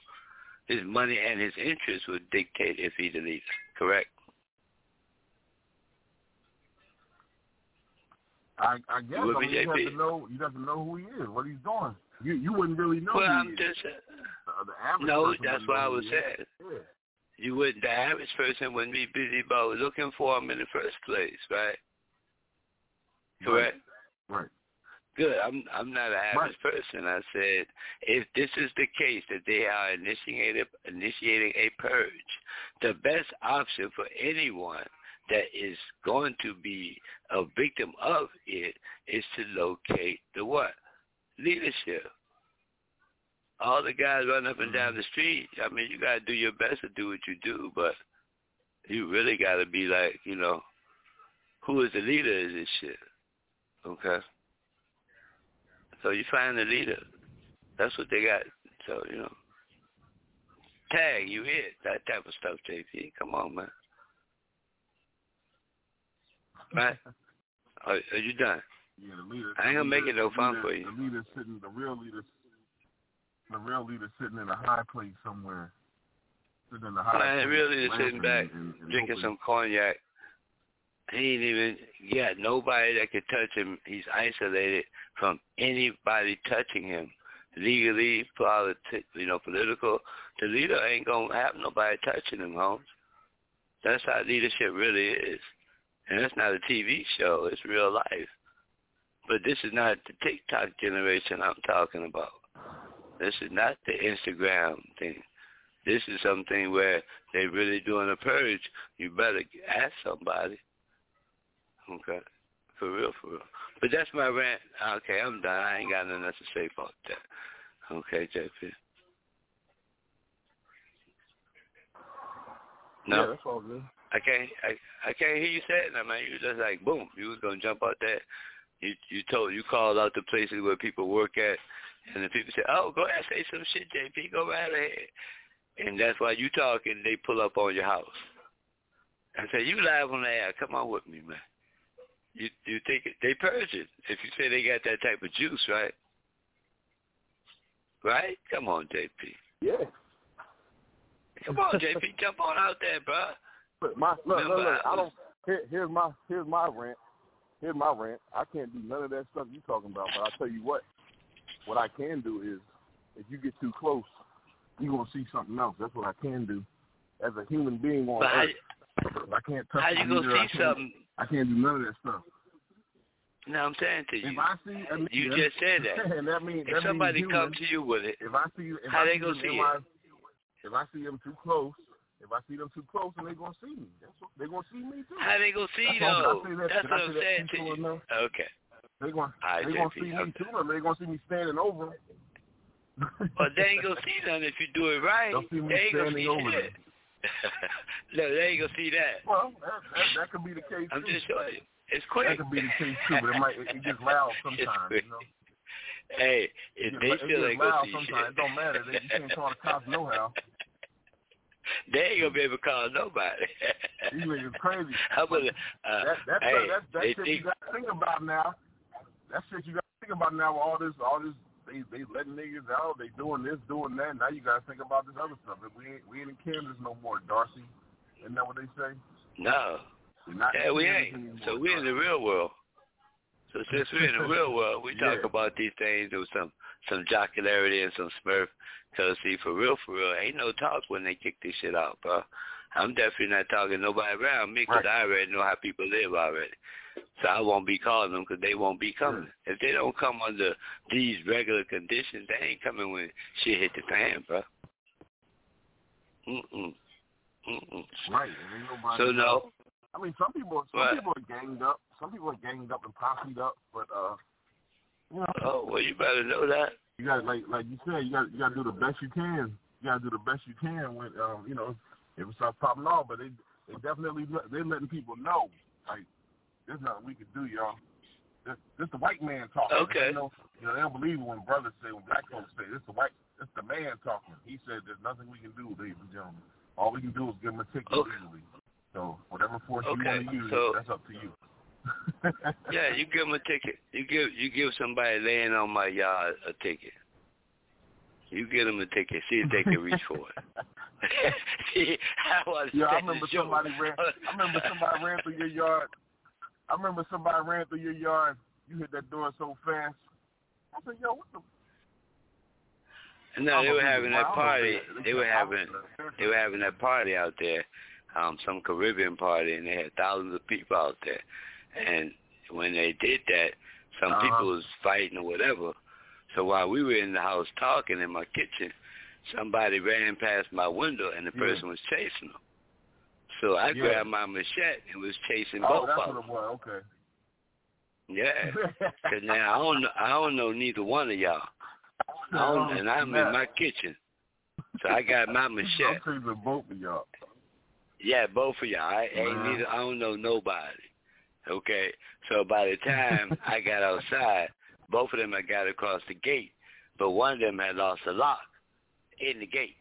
His money and his interests would dictate if he's the leader. Correct? I I guess I mean, you have to know you have to know who he is, what he's doing. You you wouldn't really know Well, I'm he just Uh, no. That's what I was saying. Yeah. You wouldn't, The average person wouldn't be busy about looking for them in the first place, right? Correct. Right. Good. I'm I'm not an average person. I said if this is the case that they are initiating initiating a purge, the best option for anyone that is going to be a victim of it is to locate the what? Leadership. All the guys run up and down mm-hmm. the street. I mean, you gotta do your best to do what you do, but you really gotta be like, you know, who is the leader of this shit? Okay. So you find the leader. That's what they got. So, you know. Tag, you hit. That type of stuff, JP. Come on, man. Right? Are, are you done? Yeah, the leader. I ain't gonna the make it no fun leader- for you. The leader sitting, the real leader, the real leader sitting in a high place somewhere. Sitting in a high Man, place, really just laughing sitting back, and, and drinking hoping- some cognac. He ain't even got nobody that can touch him. He's isolated from anybody touching him. Legally, politi- you know, political. The leader ain't gonna have nobody touching him, Holmes. That's how leadership really is. And that's not a TV show. It's real life. But this is not the TikTok generation I'm talking about. This is not the Instagram thing. This is something where they really doing a purge. You better ask somebody. Okay. For real, for real. But that's my rant. Okay, I'm done. I ain't got nothing else to say about that. Okay, JP. No. Yeah, that's all good. I can't I I can't hear you saying that man. You just like boom, you was gonna jump out there. You you told you called out the places where people work at and the people say, Oh, go ahead say some shit, JP, go right ahead and that's why you talking, they pull up on your house. I say, You live on the air, come on with me, man. You you think it, they purge it if you say they got that type of juice, right? Right? Come on, JP. Yeah. Come on, JP, jump on out there, bro. But my look, Remember, look, look. I I don't. Here, here's my here's my rant. Here's my rant. I can't do none of that stuff you talking about. But I'll tell you what. What I can do is, if you get too close, you're gonna see something else. That's what I can do. As a human being on But Earth, I can't touch how you gonna I see can't- something? I can't do none of that stuff. No, I'm saying to you. If I see, You just said that. and that means If that somebody means come to you with it, if I see, if How I they see gonna them see it? if I see them too close, if I see them too close, then they gonna see me. That's what, they gonna see me too. how they gonna see That's though? that- That's what I I'm that saying to you. enough? Okay. They gonna they gonna JP, see me too. Or they gonna see me standing over. Well, they ain't gonna see nothing if you do it right. They'll see me they ain't gonna standing see over shit. no, they ain't gonna see that. Well, that, that, that could be the case I'm too. just showing you. It's quick. That could be the case too, but it might it, it gets loud sometimes. You know, Hey, it if gets, they it still ain't loud gonna see sometimes. shit. It don't matter. They, you can't call the cops no how. they ain't gonna be able to call nobody. These niggas crazy. How about it? Uh, That that hey, that, that they shit think you got to think about now. Shit you got to think about now. With all this, all this, they they letting niggas out. They doing this, doing that. Now you got to think about this other stuff. We ain't we ain't in Kansas no more, Darcy. Isn't that what they say? no. Yeah, we ain't. anymore, So we're in the real world. So since we're in the real world, we talk Yeah. about these things with some some jocularity and some smurf. Cause see, for real, for real, ain't no talk when they kick this shit out, bro. I'm definitely not talking nobody around me because Right. I already know how people live already. So I won't be calling them because they won't be coming. If they don't come under these regular conditions, they ain't coming when shit hit the fan, bro. Mm-mm. Mm-mm. Right. So no, I mean, some people, some What? people are ganged up. Some people are ganged up and posseed up, but uh, you know, oh well, you better know that. you got like like you said, you got you got to do the best you can. You got to do the best you can when um, you know, if it starts popping off. But they they definitely let- they letting people know like there's nothing we can do, y'all. This, this the white man talking. Okay. You know, you know, they don't believe it when brothers say, when black folks say, this the white, this the man talking. He said, there's nothing we can do, ladies and gentlemen. All we can do is give him a ticket Okay. legally. So whatever force you want to use, so- that's up to you. Yeah, you give them a ticket. You give you give somebody laying on my yard a ticket. You give them a ticket. See if they can reach for it. see, I was Yeah, I remember somebody ran. I remember somebody ran through your yard. I remember somebody ran through your yard. You hit that door so fast. I said, "Yo, what the?" No, they were having that party. They were having they were having that party out there, um, some Caribbean party, and they had thousands of people out there. And when they did that, some Uh-huh. people was fighting or whatever. So while we were in the house talking in my kitchen, somebody ran past my window, and the Yeah. person was chasing them. So I Yeah. grabbed my machete and was chasing Oh, both that's of what them. it was. Okay. Yeah, because now I don't know, I don't know neither one of y'all. I don't, and I'm in my kitchen, so I got my machete. I'm both of y'all. Yeah, both of y'all. I ain't Wow. neither. I don't know nobody. Okay, so by the time I got outside, both of them had got across the gate, but one of them had lost a lock in the gate.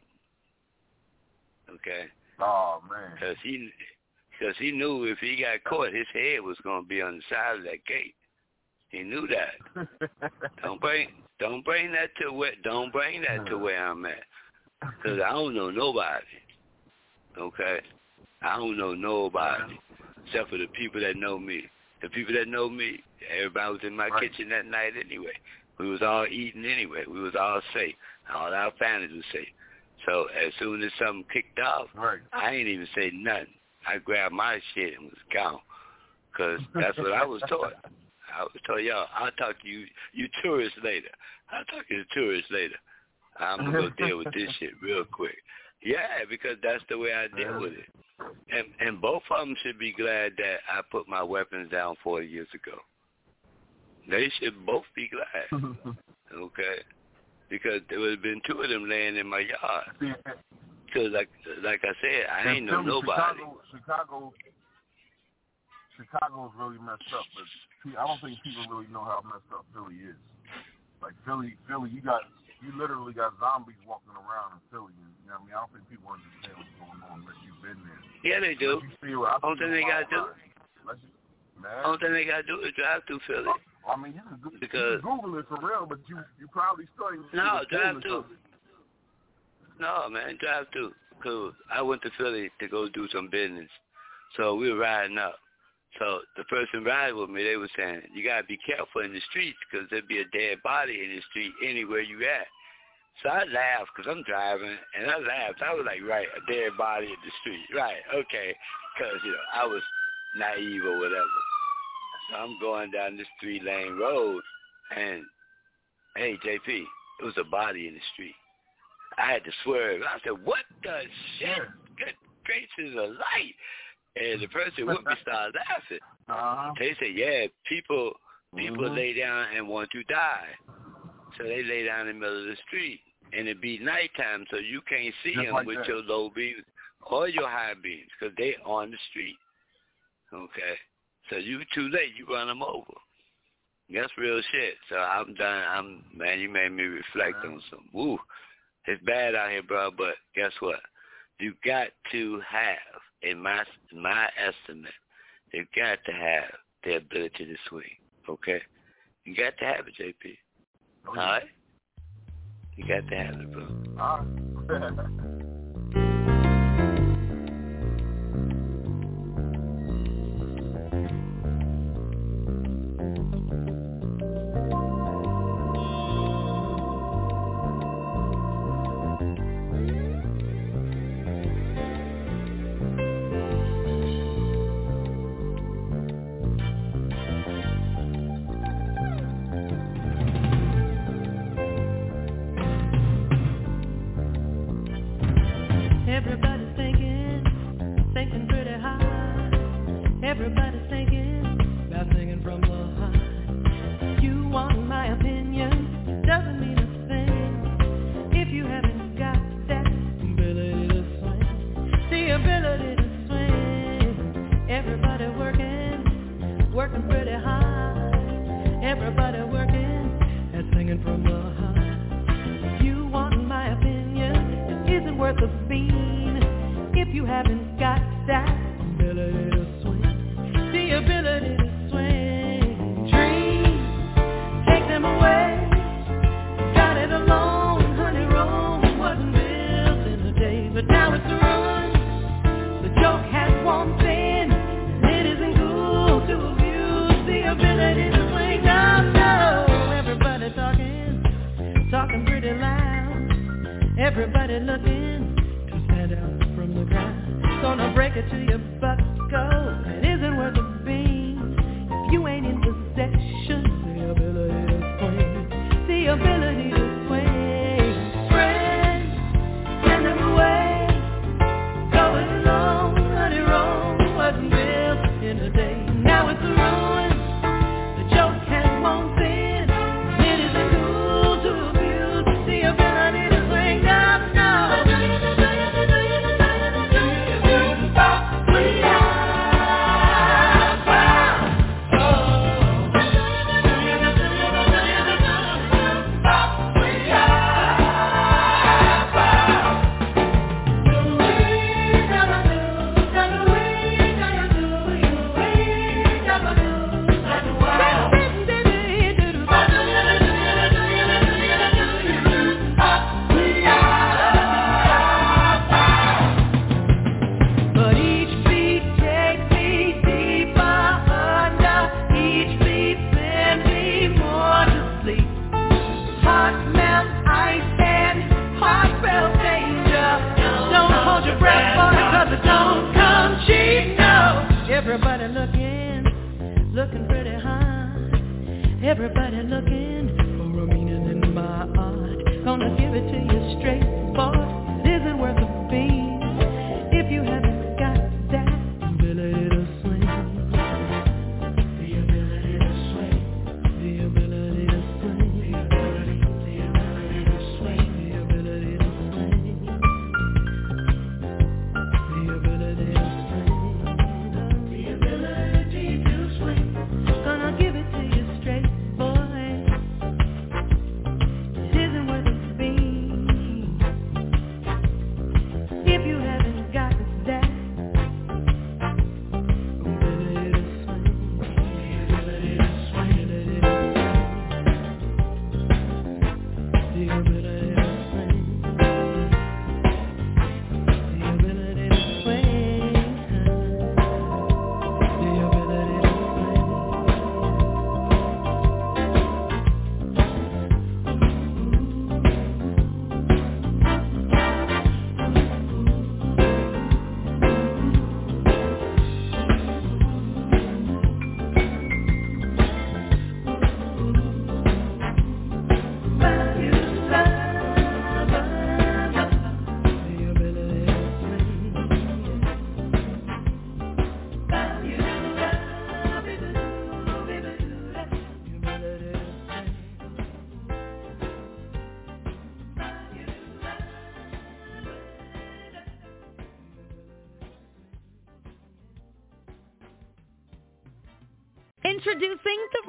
Okay, Oh man. because he, because he knew if he got caught, his head was going to be on the side of that gate. He knew that. Don't bring, don't bring that to where, don't bring that to where I'm at, because I don't know nobody. Okay, I don't know nobody except for the people that know me. The people that know me, everybody was in my Right. kitchen that night anyway. We was all eating anyway. We was all safe. All our families was safe. So as soon as something kicked off, right. I ain't even say nothing. I grabbed my shit and was gone. because that's what I was taught. I was told y'all, I'll talk to you, you tourists later. I'll talk to the tourists later. I'm gonna go deal with this shit real quick. Yeah, because that's the way I deal with it. And and both of them should be glad that I put my weapons down 40 years ago. They should both be glad. okay, because there would have been two of them laying in my yard. Because like like I said, I ain't know nobody. Chicago, Chicago, Chicago's really messed up, but I don't think people really know how messed up Philly is. Like Philly, Philly, you got you literally got zombies walking around in Philly. And, you know what I mean? I don't think people understand what's going on unless you've been there. Yeah, they do. Only thing they gotta do. Only thing they gotta do is drive through Philly. I mean, you can, go, because, you can Google it for real, but you you probably still no drive through. No, man, drive through. Cause I went to Philly to go do some business, so we were riding up. So the person riding with me, they were saying, you got to be careful in the streets because there'd be a dead body in the street anywhere you at. So I laughed because I'm driving, and I laughed. I was like, right, a dead body in the street. Right, okay, because, you know, I was naive or whatever. So I'm going down this three-lane road, and, hey, JP, it was a body in the street. I had to swerve. I said, what the shit? Good gracious alight. And the person with me started laughing. Uh-huh. They said, yeah, people people mm-hmm. lay down and want to die. So they lay down in the middle of the street. And it be nighttime, so you can't see Just them like with that. your low beams or your high beams because they on the street. Okay? So you too late, you run them over. That's real shit. So I'm done. I'm man. You made me reflect on some. Woo, it's bad out here, bro. But guess what? You got to have, in my in my estimate, you got to have the ability to swing. Okay, you got to have it, JP. Oh, All right, you got to have it, bro.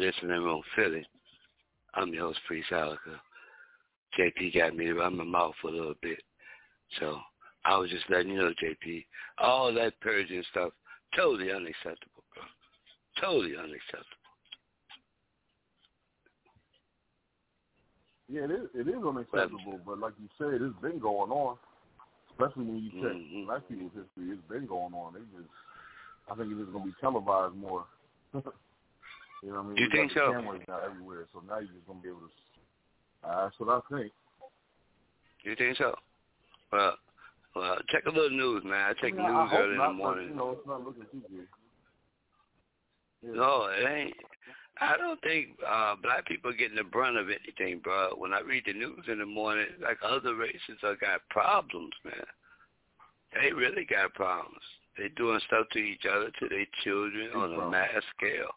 This is the Listening Philly. I'm your host, Priest Ilika. JP got me to run my mouth for a little bit. So I was just letting you know, JP, all that purging stuff, totally unacceptable, bro. Totally unacceptable. Yeah, it is. It is unacceptable, but like you said, it's been going on. Especially when you check mm-hmm. black people's history, it's been going on. They just, I think it's just gonna be televised more. you know what I mean? You we think so? Cameras now everywhere, so now you're just gonna be able to. Uh, that's what I think. You think so? Well, well, check a little news, man. I check Yeah, I news hope early in not, the but, morning. You know, it's not looking too good. Yeah. No, it ain't. I don't think uh black people are getting the brunt of anything, bro. When I read the news in the morning, like other races have got problems, man. They really got problems. They doing stuff to each other, to their children on a mass scale.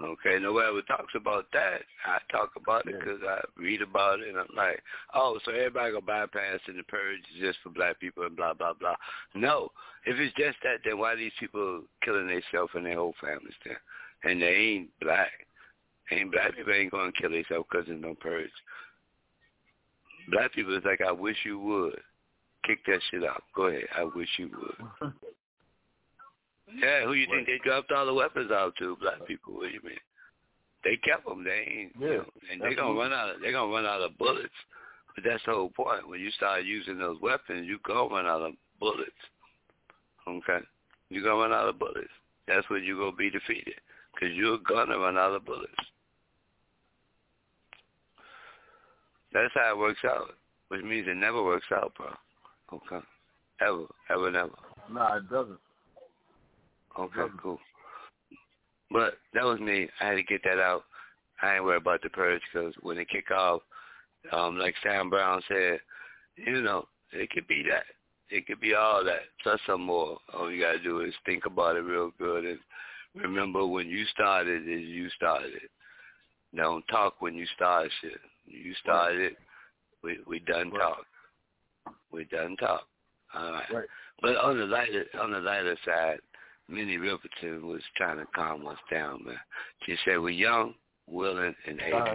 Okay, nobody ever talks about that. I talk about it Yeah. I read about it, and I'm like, oh, so everybody gonna bypass and the purge is just for black people and blah blah blah. No, if it's just that, then why are these people killing themselves and their whole families then? And they ain't black. Ain't black people ain't gonna kill themselves because there's no purge. Black people is like, I wish you would. Kick that shit out. Go ahead. I wish you would. Yeah, who you think they dropped all the weapons out to? Black people. What do you mean? They kept them. They ain't. Yeah, you know, and they gonna run out. Of, they gonna run out of bullets. But that's the whole point. When you start using those weapons, you gonna run out of bullets. Okay, you gonna run out of bullets. That's when you gonna be defeated. Cause you're gonna run out of bullets. That's how it works out. Which means it never works out, bro. Okay. Ever, ever, never. Nah, it doesn't. Okay, cool. But that was me. I had to get that out. I ain't worried about the purge because when it kick off, um, like Sam Brown said, you know, it could be that. It could be all that plus some more. All you gotta do is think about it real good and remember when you started it, you started it. Don't talk when you start shit. You started it. We we done Right. talk. We done talk. All right. Right. But on the lighter on the lighter side, Minnie Riperton was trying to calm us down, man. She said we're young, willing, and able.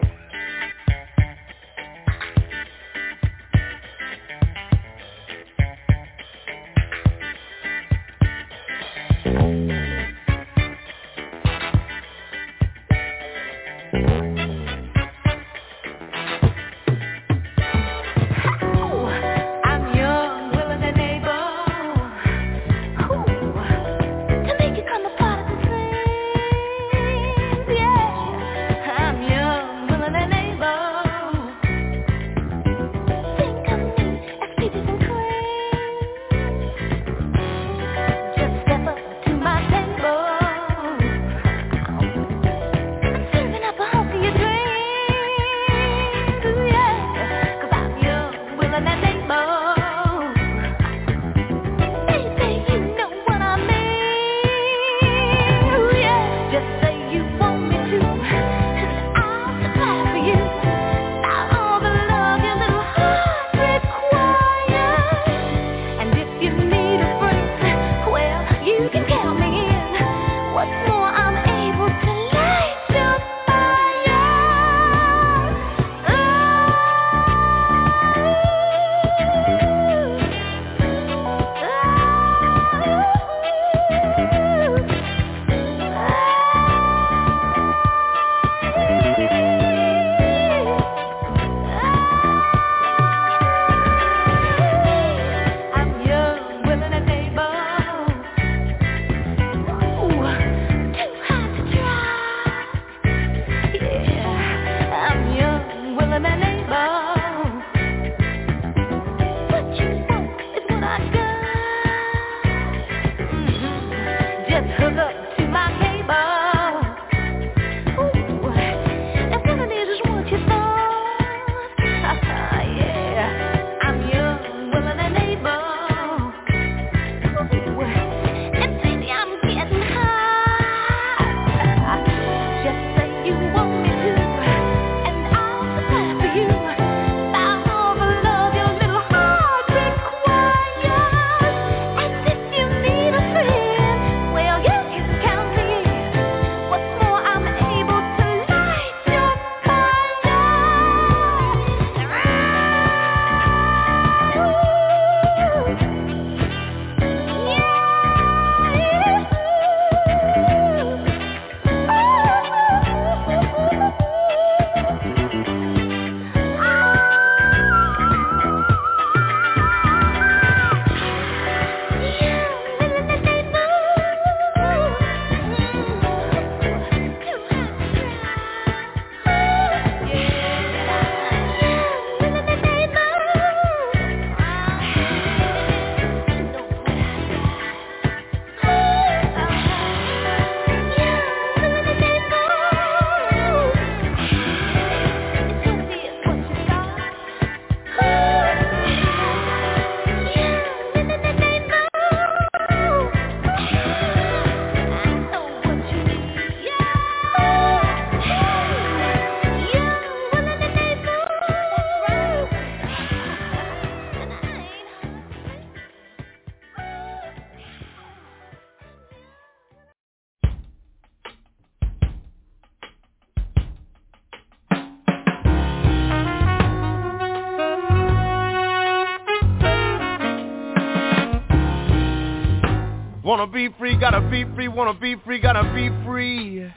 Be free, gotta be free, wanna be free, gotta be free.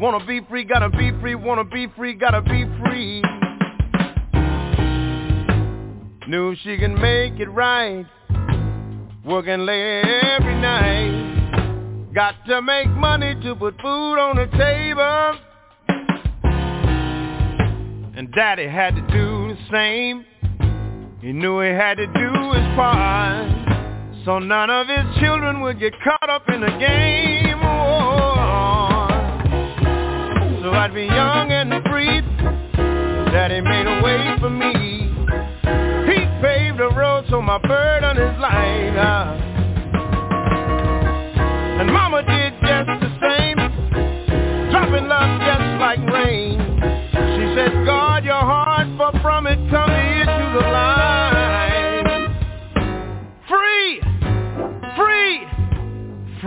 Wanna be free, gotta be free, wanna be free, gotta be free. Knew she can make it right, working late every night. Got to make money to put food on the table. And daddy had to do the same. He knew he had to do his part. So none of his children would get caught up in the game. Oh. So I'd be young and free. Daddy made a way for me. He paved the road so my burden is light. Uh. And mama did just the same. Dropping love just like rain. She said, guard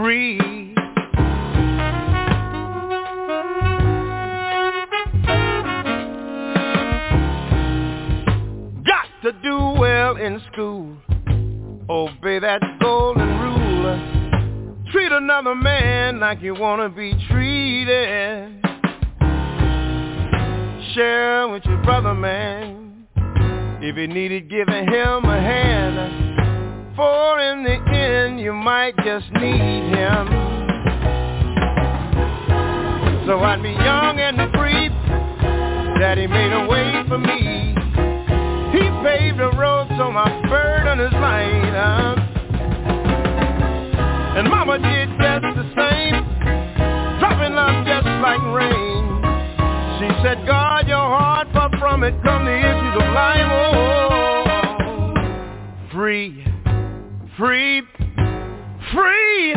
free. Got to do well in school. Obey that golden rule. Treat another man like you want to be treated. Share with your brother, man. If you needed giving him a hand. For in the end, you might just need him. So I'd be young and free. Daddy made a way for me. He paved the road so my burden is light. Up. And mama did just the same. Dropping love just like rain. She said, guard your heart, for from it come the issues of life. Oh, free, free, free.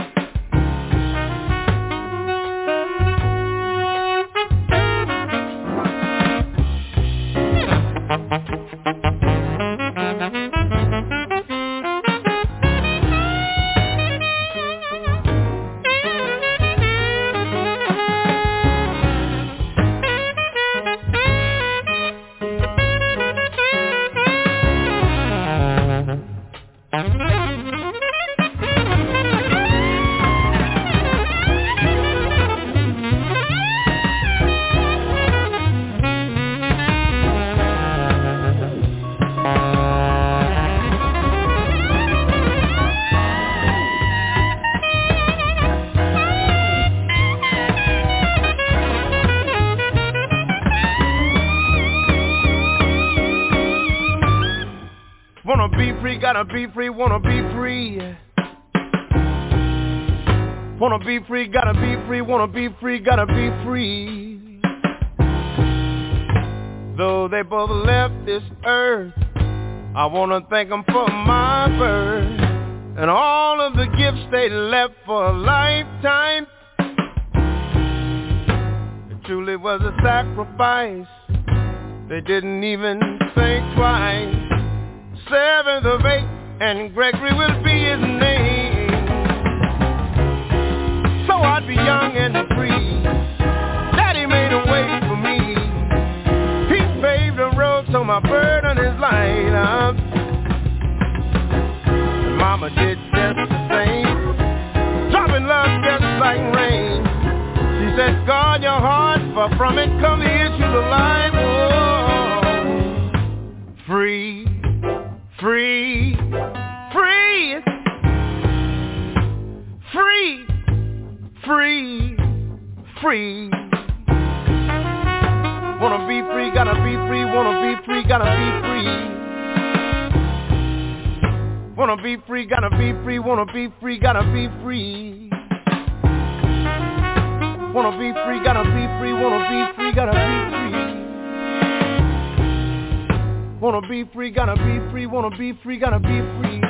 Wanna be free. Wanna be free, gotta be free, wanna be free, gotta be free. Though they both left this earth, I wanna thank them for my birth and all of the gifts they left for a lifetime. It truly was a sacrifice. They didn't even think twice seventh of eight, and Gregory will be his name. So I'd be young and free. Daddy made a way for me. He paved the road so my burden is light up. Mama did just the same, dropping love just like rain. She said, guard your heart, for from it come the issues of life. Oh, free free, free, free, free, free. Wanna be free, gotta be free, wanna be free, gotta be free. Wanna be free, gotta be free, wanna be free, gotta be free. Wanna be free, gotta be free, wanna be free, gotta be free. Wanna be free, gotta be free, wanna be free, gotta be free.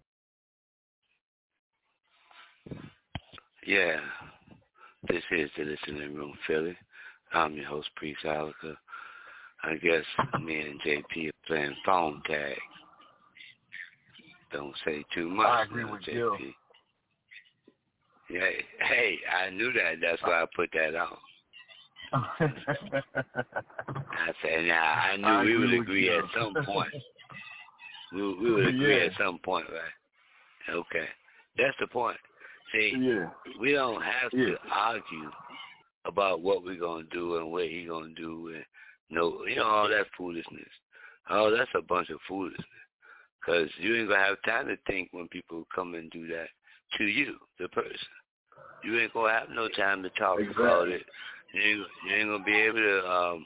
Yeah, this is the Listening Room Philly. I'm your host, Priest Ilika. I guess me and JP are playing phone tag. Don't say too much. I agree now, with JP. you. Yeah, hey, I knew that. That's why I put that on. I said, now I knew I we would agree you. at some point. We, we would agree Yeah. at some point, right? Okay, that's the point. See, yeah. we don't have Yeah. to argue about what we're gonna do and what he gonna do and no, you know all that foolishness. Oh, that's a bunch of foolishness. Cause you ain't gonna have time to think when people come and do that to you, the person. You ain't gonna have no time to talk about it. You ain't, you ain't gonna be able to um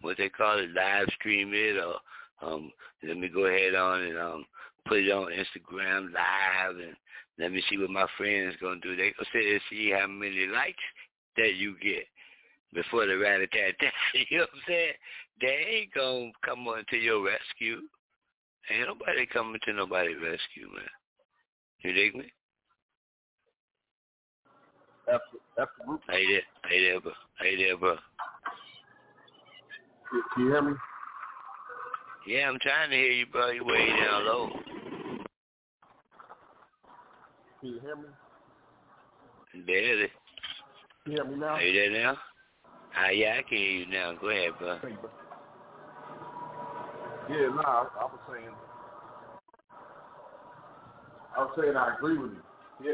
what they call it, live stream it, or um, let me go ahead on and um, put it on Instagram live, and let me see what my friends gonna do. They gonna sit and see how many likes that you get before the rat attack. you know what I'm saying? They ain't gonna come on to your rescue. Ain't nobody coming to nobody's rescue, man. You dig me? Absolutely. Hey there, hey there, bro. Hey there, bro. Can you hear me? Yeah, I'm trying to hear you, bro. You're way down low. Can you hear me? Barely. Can you hear me now? Are you there now? Ah, yeah, I can hear you now. Go ahead, bro. Yeah, nah, I, I was saying, I was saying I agree with you. Yeah.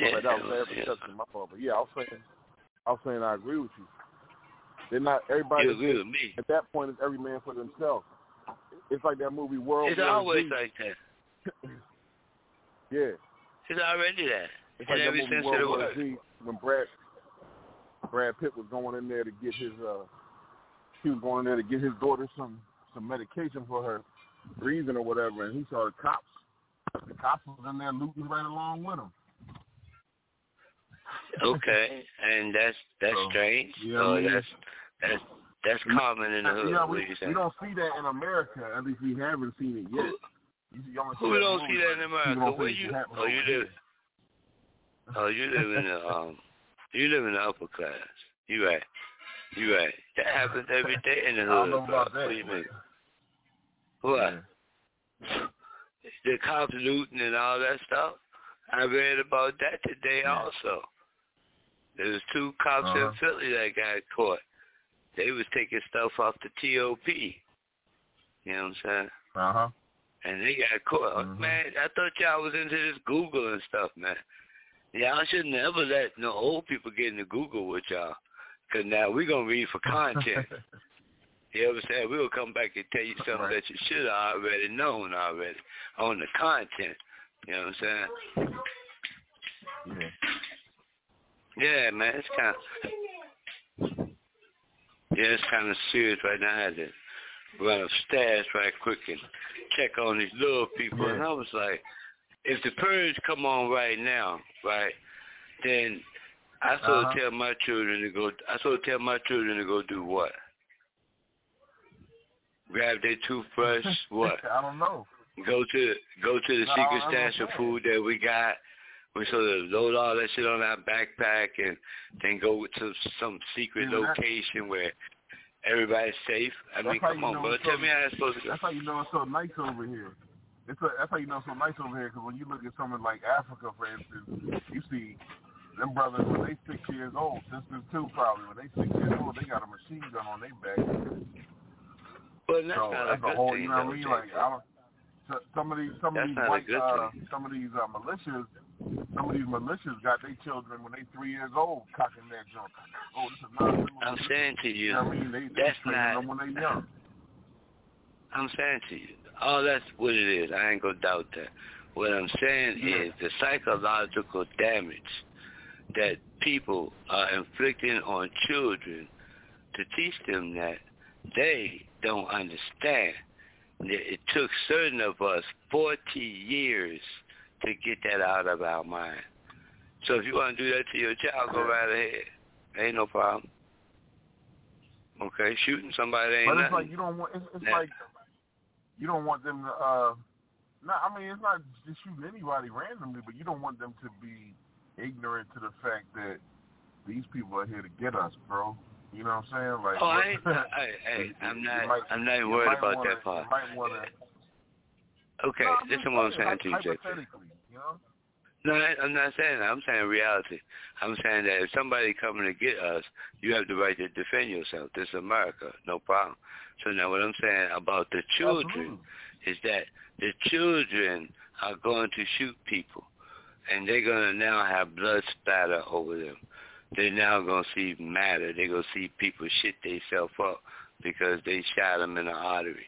Yeah, but that was yeah. yeah. my fault. But yeah, I was saying, I was saying I agree with you. They're not everybody. You agree with me? At that point, it's every man for themselves. It's like that movie World It's War always Z. like that. yeah. It's already that. It's In like every sense of World the War word. When Brad Brad Pitt was going in there to get his uh he was going in there to get his daughter some some medication for her breathing or whatever and he saw the cops. The cops was in there looting right along with him. Okay, and that's that's So, strange. you know so I mean? that's that's that's common in the hood. Yeah, we, we don't see that in America. At least we haven't seen it yet. You, Who don't see that in America? Where you? Oh, you live. Oh, you live in the um, you live in the upper class. You right. You right. That happens every day in the I hood. don't know bro. about that. What do you mean? What? The cops looting and all that stuff. I read about that today also. There was two cops Uh-huh. in Philly that got caught. They was taking stuff off the TOP. You know what I'm saying? Uh huh. And they got caught. Mhm. Man, I thought y'all was into this Google and stuff, man. Y'all should never let no old people get into Google with y'all. Because now we're going to read for content. you know what We'll come back and tell you something Right. that you should have already known already on the content. You know what I'm saying? Yeah. Yeah, man, it's kind of, yeah, it's kind of serious right now. I had to run upstairs right quick and check on these little people, and I was like, if the purge come on right now, right, then I sort Uh-huh. of tell my children to go. I sort of tell my children to go do what? Grab their toothbrush, what? I don't know. Go to go to the No, secret stash of food that we got. We sort of load all that shit on our backpack and then go to some secret Yeah, location where everybody's safe. I That's mean, come on, bro. Tell so- me how it's supposed to. That's how you know it's so nice over here. It's a, that's how you know it's so nice over here. Because when you look at something like Africa, for instance, you see them brothers when they six years old, sisters too probably. When they six years old, they got a machine gun on their back. But that's so not that's a good whole, thing, you know what I mean? Like I don't. So some of these, some That's of these white, uh, some of these uh, militias, some of these militias got their children when they three years old cocking that junk. Oh, this is not. I'm saying to you, You know I mean? They, they that's training not. them when they young. I'm saying to you, oh, that's what it is. I ain't gonna doubt that. What I'm saying Yeah. is the psychological damage that people are inflicting on children to teach them that they don't understand. It took certain of us 40 years to get that out of our mind. So if you want to do that to your child, go right ahead. Ain't no problem. Okay, shooting somebody ain't But it's nothing. like you don't want. It's, it's like you don't want them to. uh no, I mean it's not just shooting anybody randomly, but you don't want them to be ignorant to the fact that these people are here to get us, bro. You know what I'm saying? Like, Oh, I ain't, I, I'm not, might- I'm not worried about wanna- that part. You might want to. Okay, no, listen just what I'm saying to you, know. No, I- I'm not saying that. I'm saying reality. I'm saying that if somebody coming to get us, you have the right to defend yourself. This is America, no problem. So now what I'm saying about the children is that the children are going to shoot people, and they're going to now have blood spatter over them. They're now going to see matter. They're going to see people shit themselves up because they shot them in the artery.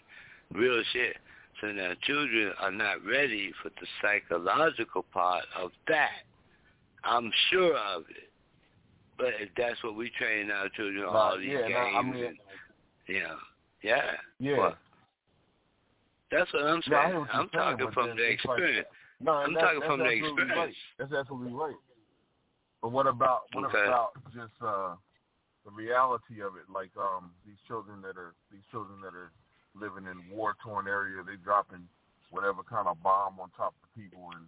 Real shit. So now children are not ready for the psychological part of that. I'm sure of it. But if that's what we train our children, Nah, all these yeah, games, nah, I mean- and, you know, yeah. Yeah. Well, that's what I'm No, saying. hear what I'm talking from the like- experience. No, I'm talking from the experience. Right. That's absolutely right. But what about what Okay. about just uh the reality of it? Like um these children that are these children that are living in war torn area, they dropping whatever kind of bomb on top of people and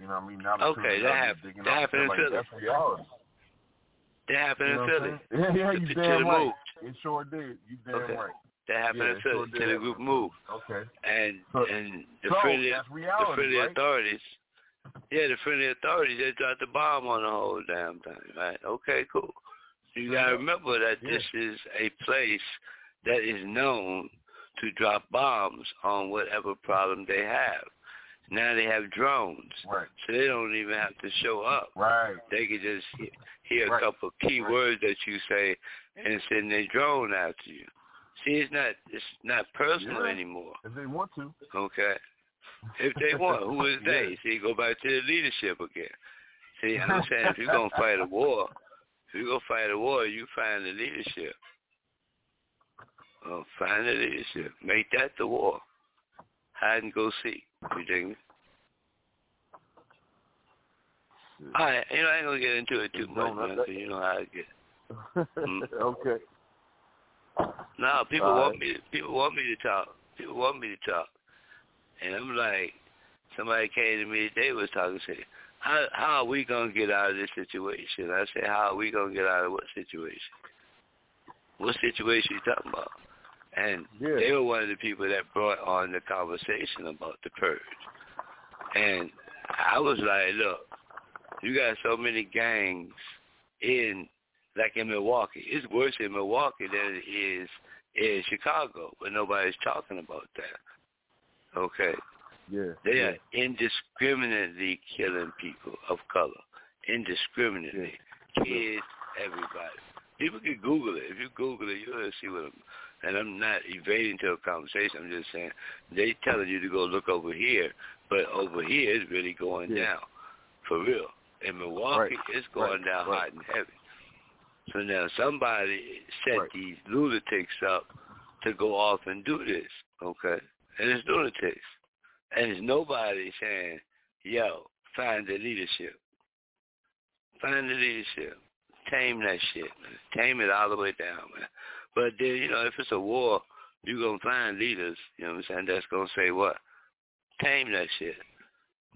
you know what I mean? Now the Okay, that hap- digging that up happened in like, Philly. That's reality. That happened You know in Philly. Yeah, yeah, you damn right. move. It sure did. You damn Okay. right. That happened Yeah, in Philly. sure did to the group in move. Okay. And So- and the so that's the friendly right? authorities yeah, the friendly authorities they dropped the bomb on the whole damn thing, right? Okay, cool. You gotta remember that this is a place that is known to drop bombs on whatever problem they have. Now they have drones, right. so they don't even have to show up. Right. They can just hear a Right. couple of key Right. words that you say and send their drone after you. See, it's not it's not personal Yeah. anymore. If they want to. Okay. If they want, who is they? See, go back to the leadership again. See, I'm saying if you're gonna fight a war, if you're gonna fight a war, you find the leadership. Well, find the leadership. Make that the war. Hide and go seek. You dig me? All right, you know I ain't gonna get into it too much, man, 'cause you know how I get. Mm. okay. No, people All want right. me. People want me to talk. People want me to talk, and I'm like, somebody came to me. They was talking. Said, how how are we gonna get out of this situation? I said, how are we gonna get out of what situation? What situation you talking about? And Yeah. they were one of the people that brought on the conversation about the purge. And I was like, look, you got so many gangs in like in Milwaukee. It's worse in Milwaukee than it is in Chicago, but nobody's talking about that. Okay. Yeah. They yeah. are indiscriminately killing people of color. Indiscriminately. Kids, everybody. People can Google it. If you Google it, you'll see what I'm and I'm not evading to a conversation. I'm just saying they telling you to go look over here, but over here is really going Yeah. down. For real. In Milwaukee, Right. it's going Right. down Right. hot and heavy. So now somebody set these lunatics up to go off and do this, okay? And it's lunatics. And it's nobody saying, yo, find the leadership. Find the leadership. Tame that shit, man. Tame it all the way down, man. But then, you know, if it's a war, you're going to find leaders, you know what I'm saying, that's going to say what? Tame that shit.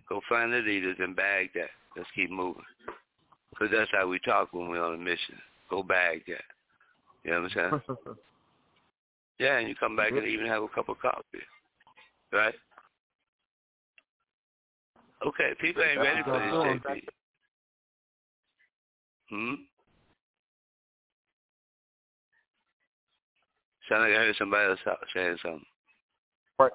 Go find the leaders and bag that. Let's keep moving. Because that's how we talk when we're on a mission. Go bag that. You know what I'm saying? yeah, and you come back and even have a cup of coffee. Right? Okay, people ain't ready for this, JP. Hmm? Sound like I heard somebody else out saying something. Right.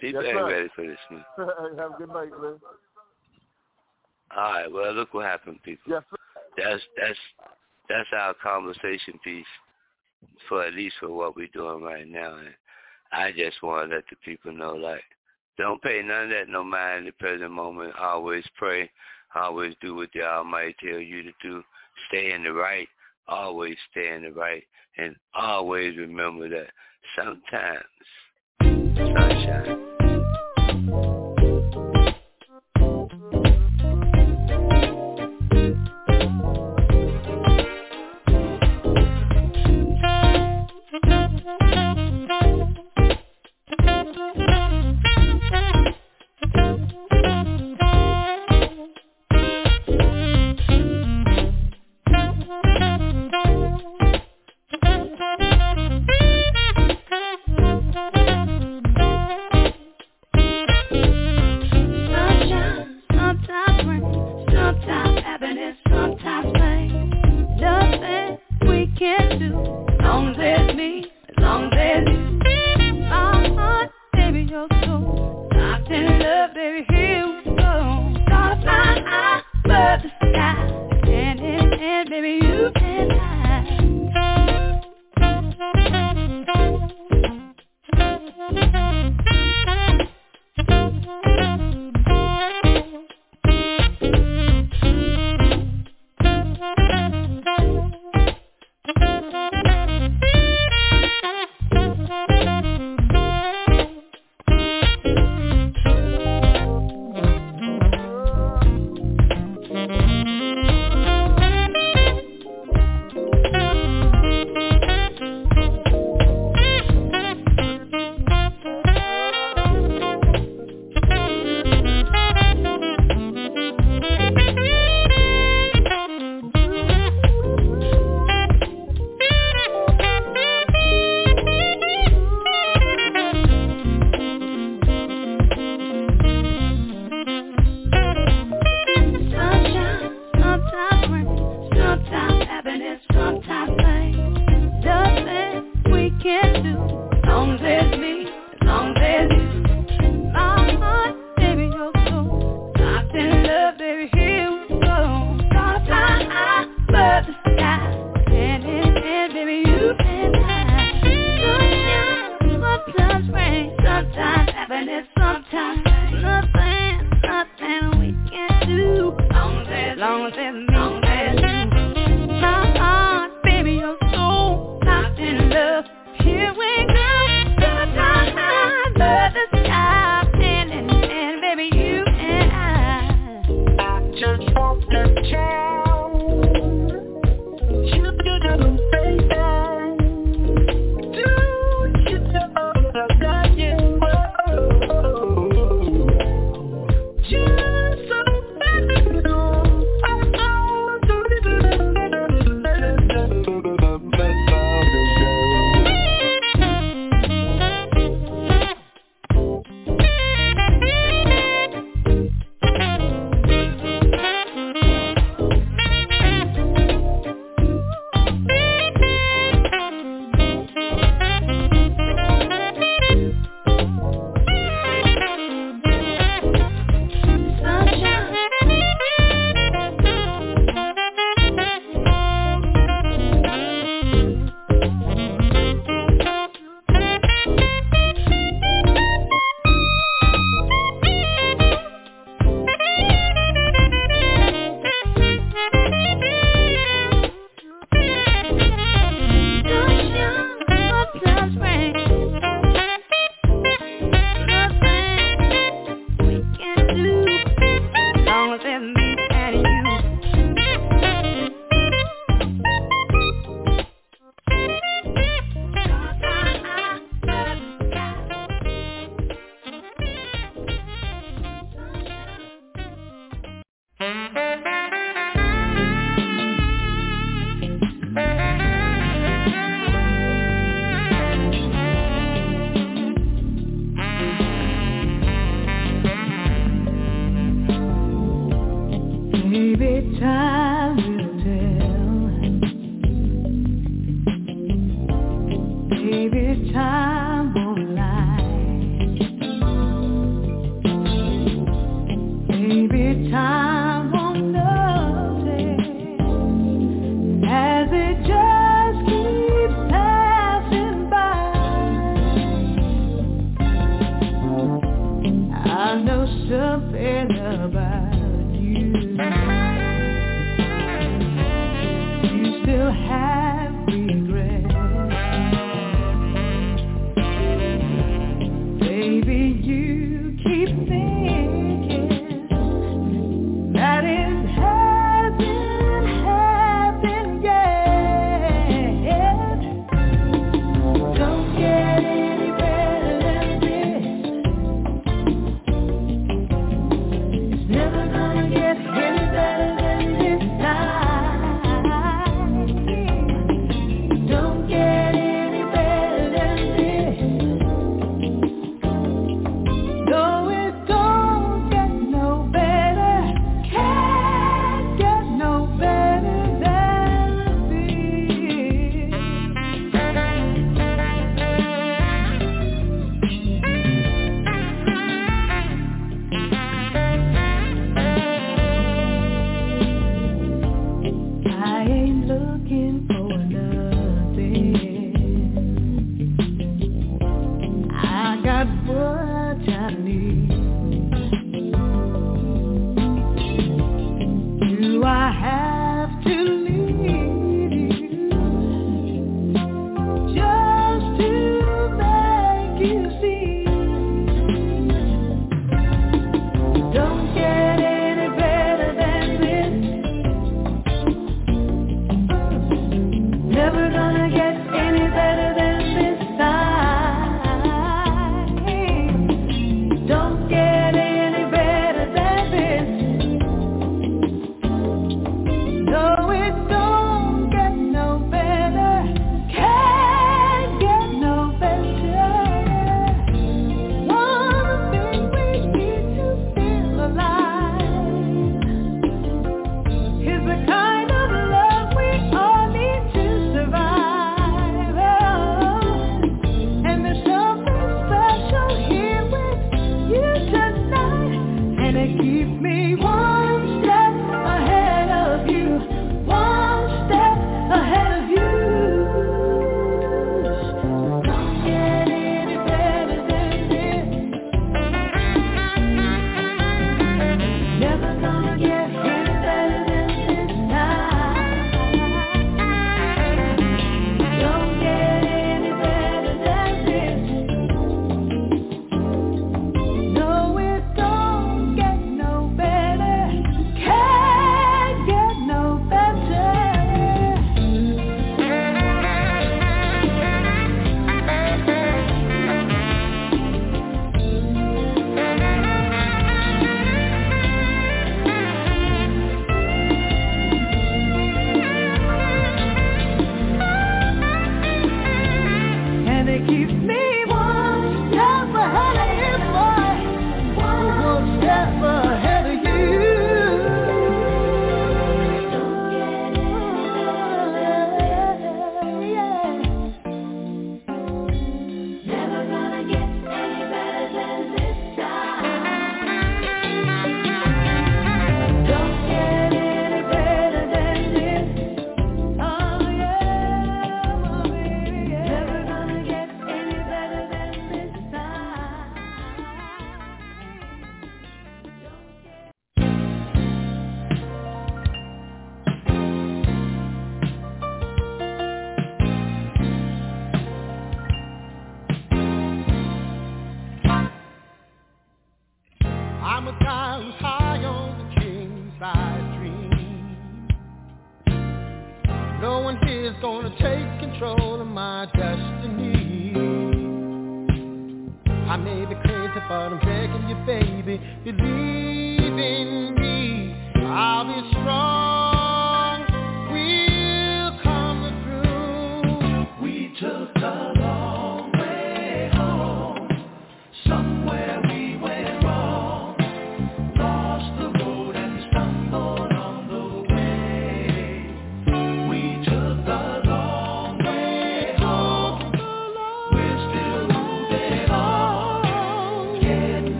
People Yes, ain't sir. ready for this, man. Have a good night, man. All right, well, look what happened, people. Yes, sir. That's that's that's our conversation piece for at least for what we're doing right now. And I just want to let the people know, like, don't pay none of that no mind in the present moment. Always pray. Always do what the Almighty tell you to do. Stay in the right. Always stay in the right. And always remember that sometimes sunshine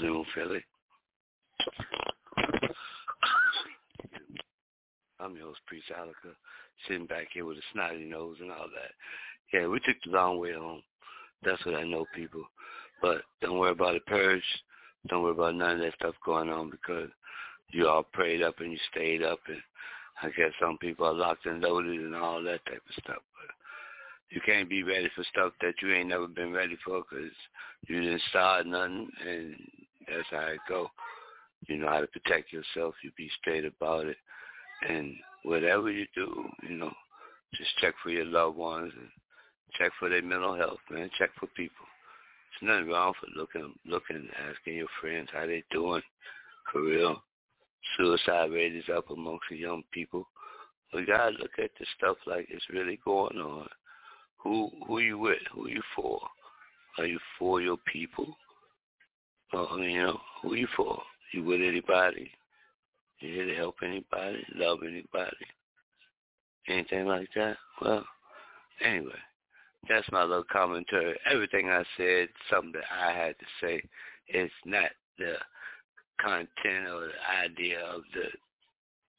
little Philly. I'm your host, Priest Ilika, sitting back here with a snotty nose and all that. Yeah, we took the long way home. That's what I know, people. But don't worry about the purge. Don't worry about none of that stuff going on because you all prayed up and you stayed up. And I guess some people are locked and loaded and all that type of stuff. But you can't be ready for stuff that you ain't never been ready for because you didn't start nothing, and that's how it go. You know how to protect yourself. You be straight about it, and whatever you do, you know, just check for your loved ones and check for their mental health, man. Check for people. There's nothing wrong for looking, looking, asking your friends how they doing. For real, suicide rate is up amongst the young people. We gotta look at the stuff like it's really going on. Who who you with? Who you for? Are you for your people? Or, you know, who you for? You with anybody? You here to help anybody? Love anybody? Anything like that? Well, anyway, that's my little commentary. Everything I said, something that I had to say. It's not the content or the idea of the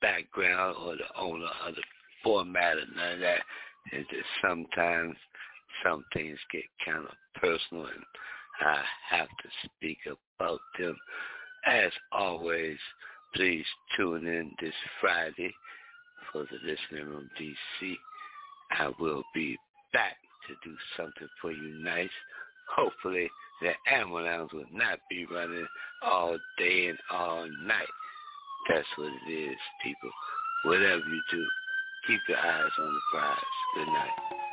background or the owner of the format or none of that. It's just sometimes some things get kind of personal and I have to speak about them. As always, please tune in this Friday for the Listening Room DC. I will be back to do something for you nice. Hopefully the ambulance will not be running all day and all night. That's what it is, people. Whatever you do, keep your eyes on the prize. Good night.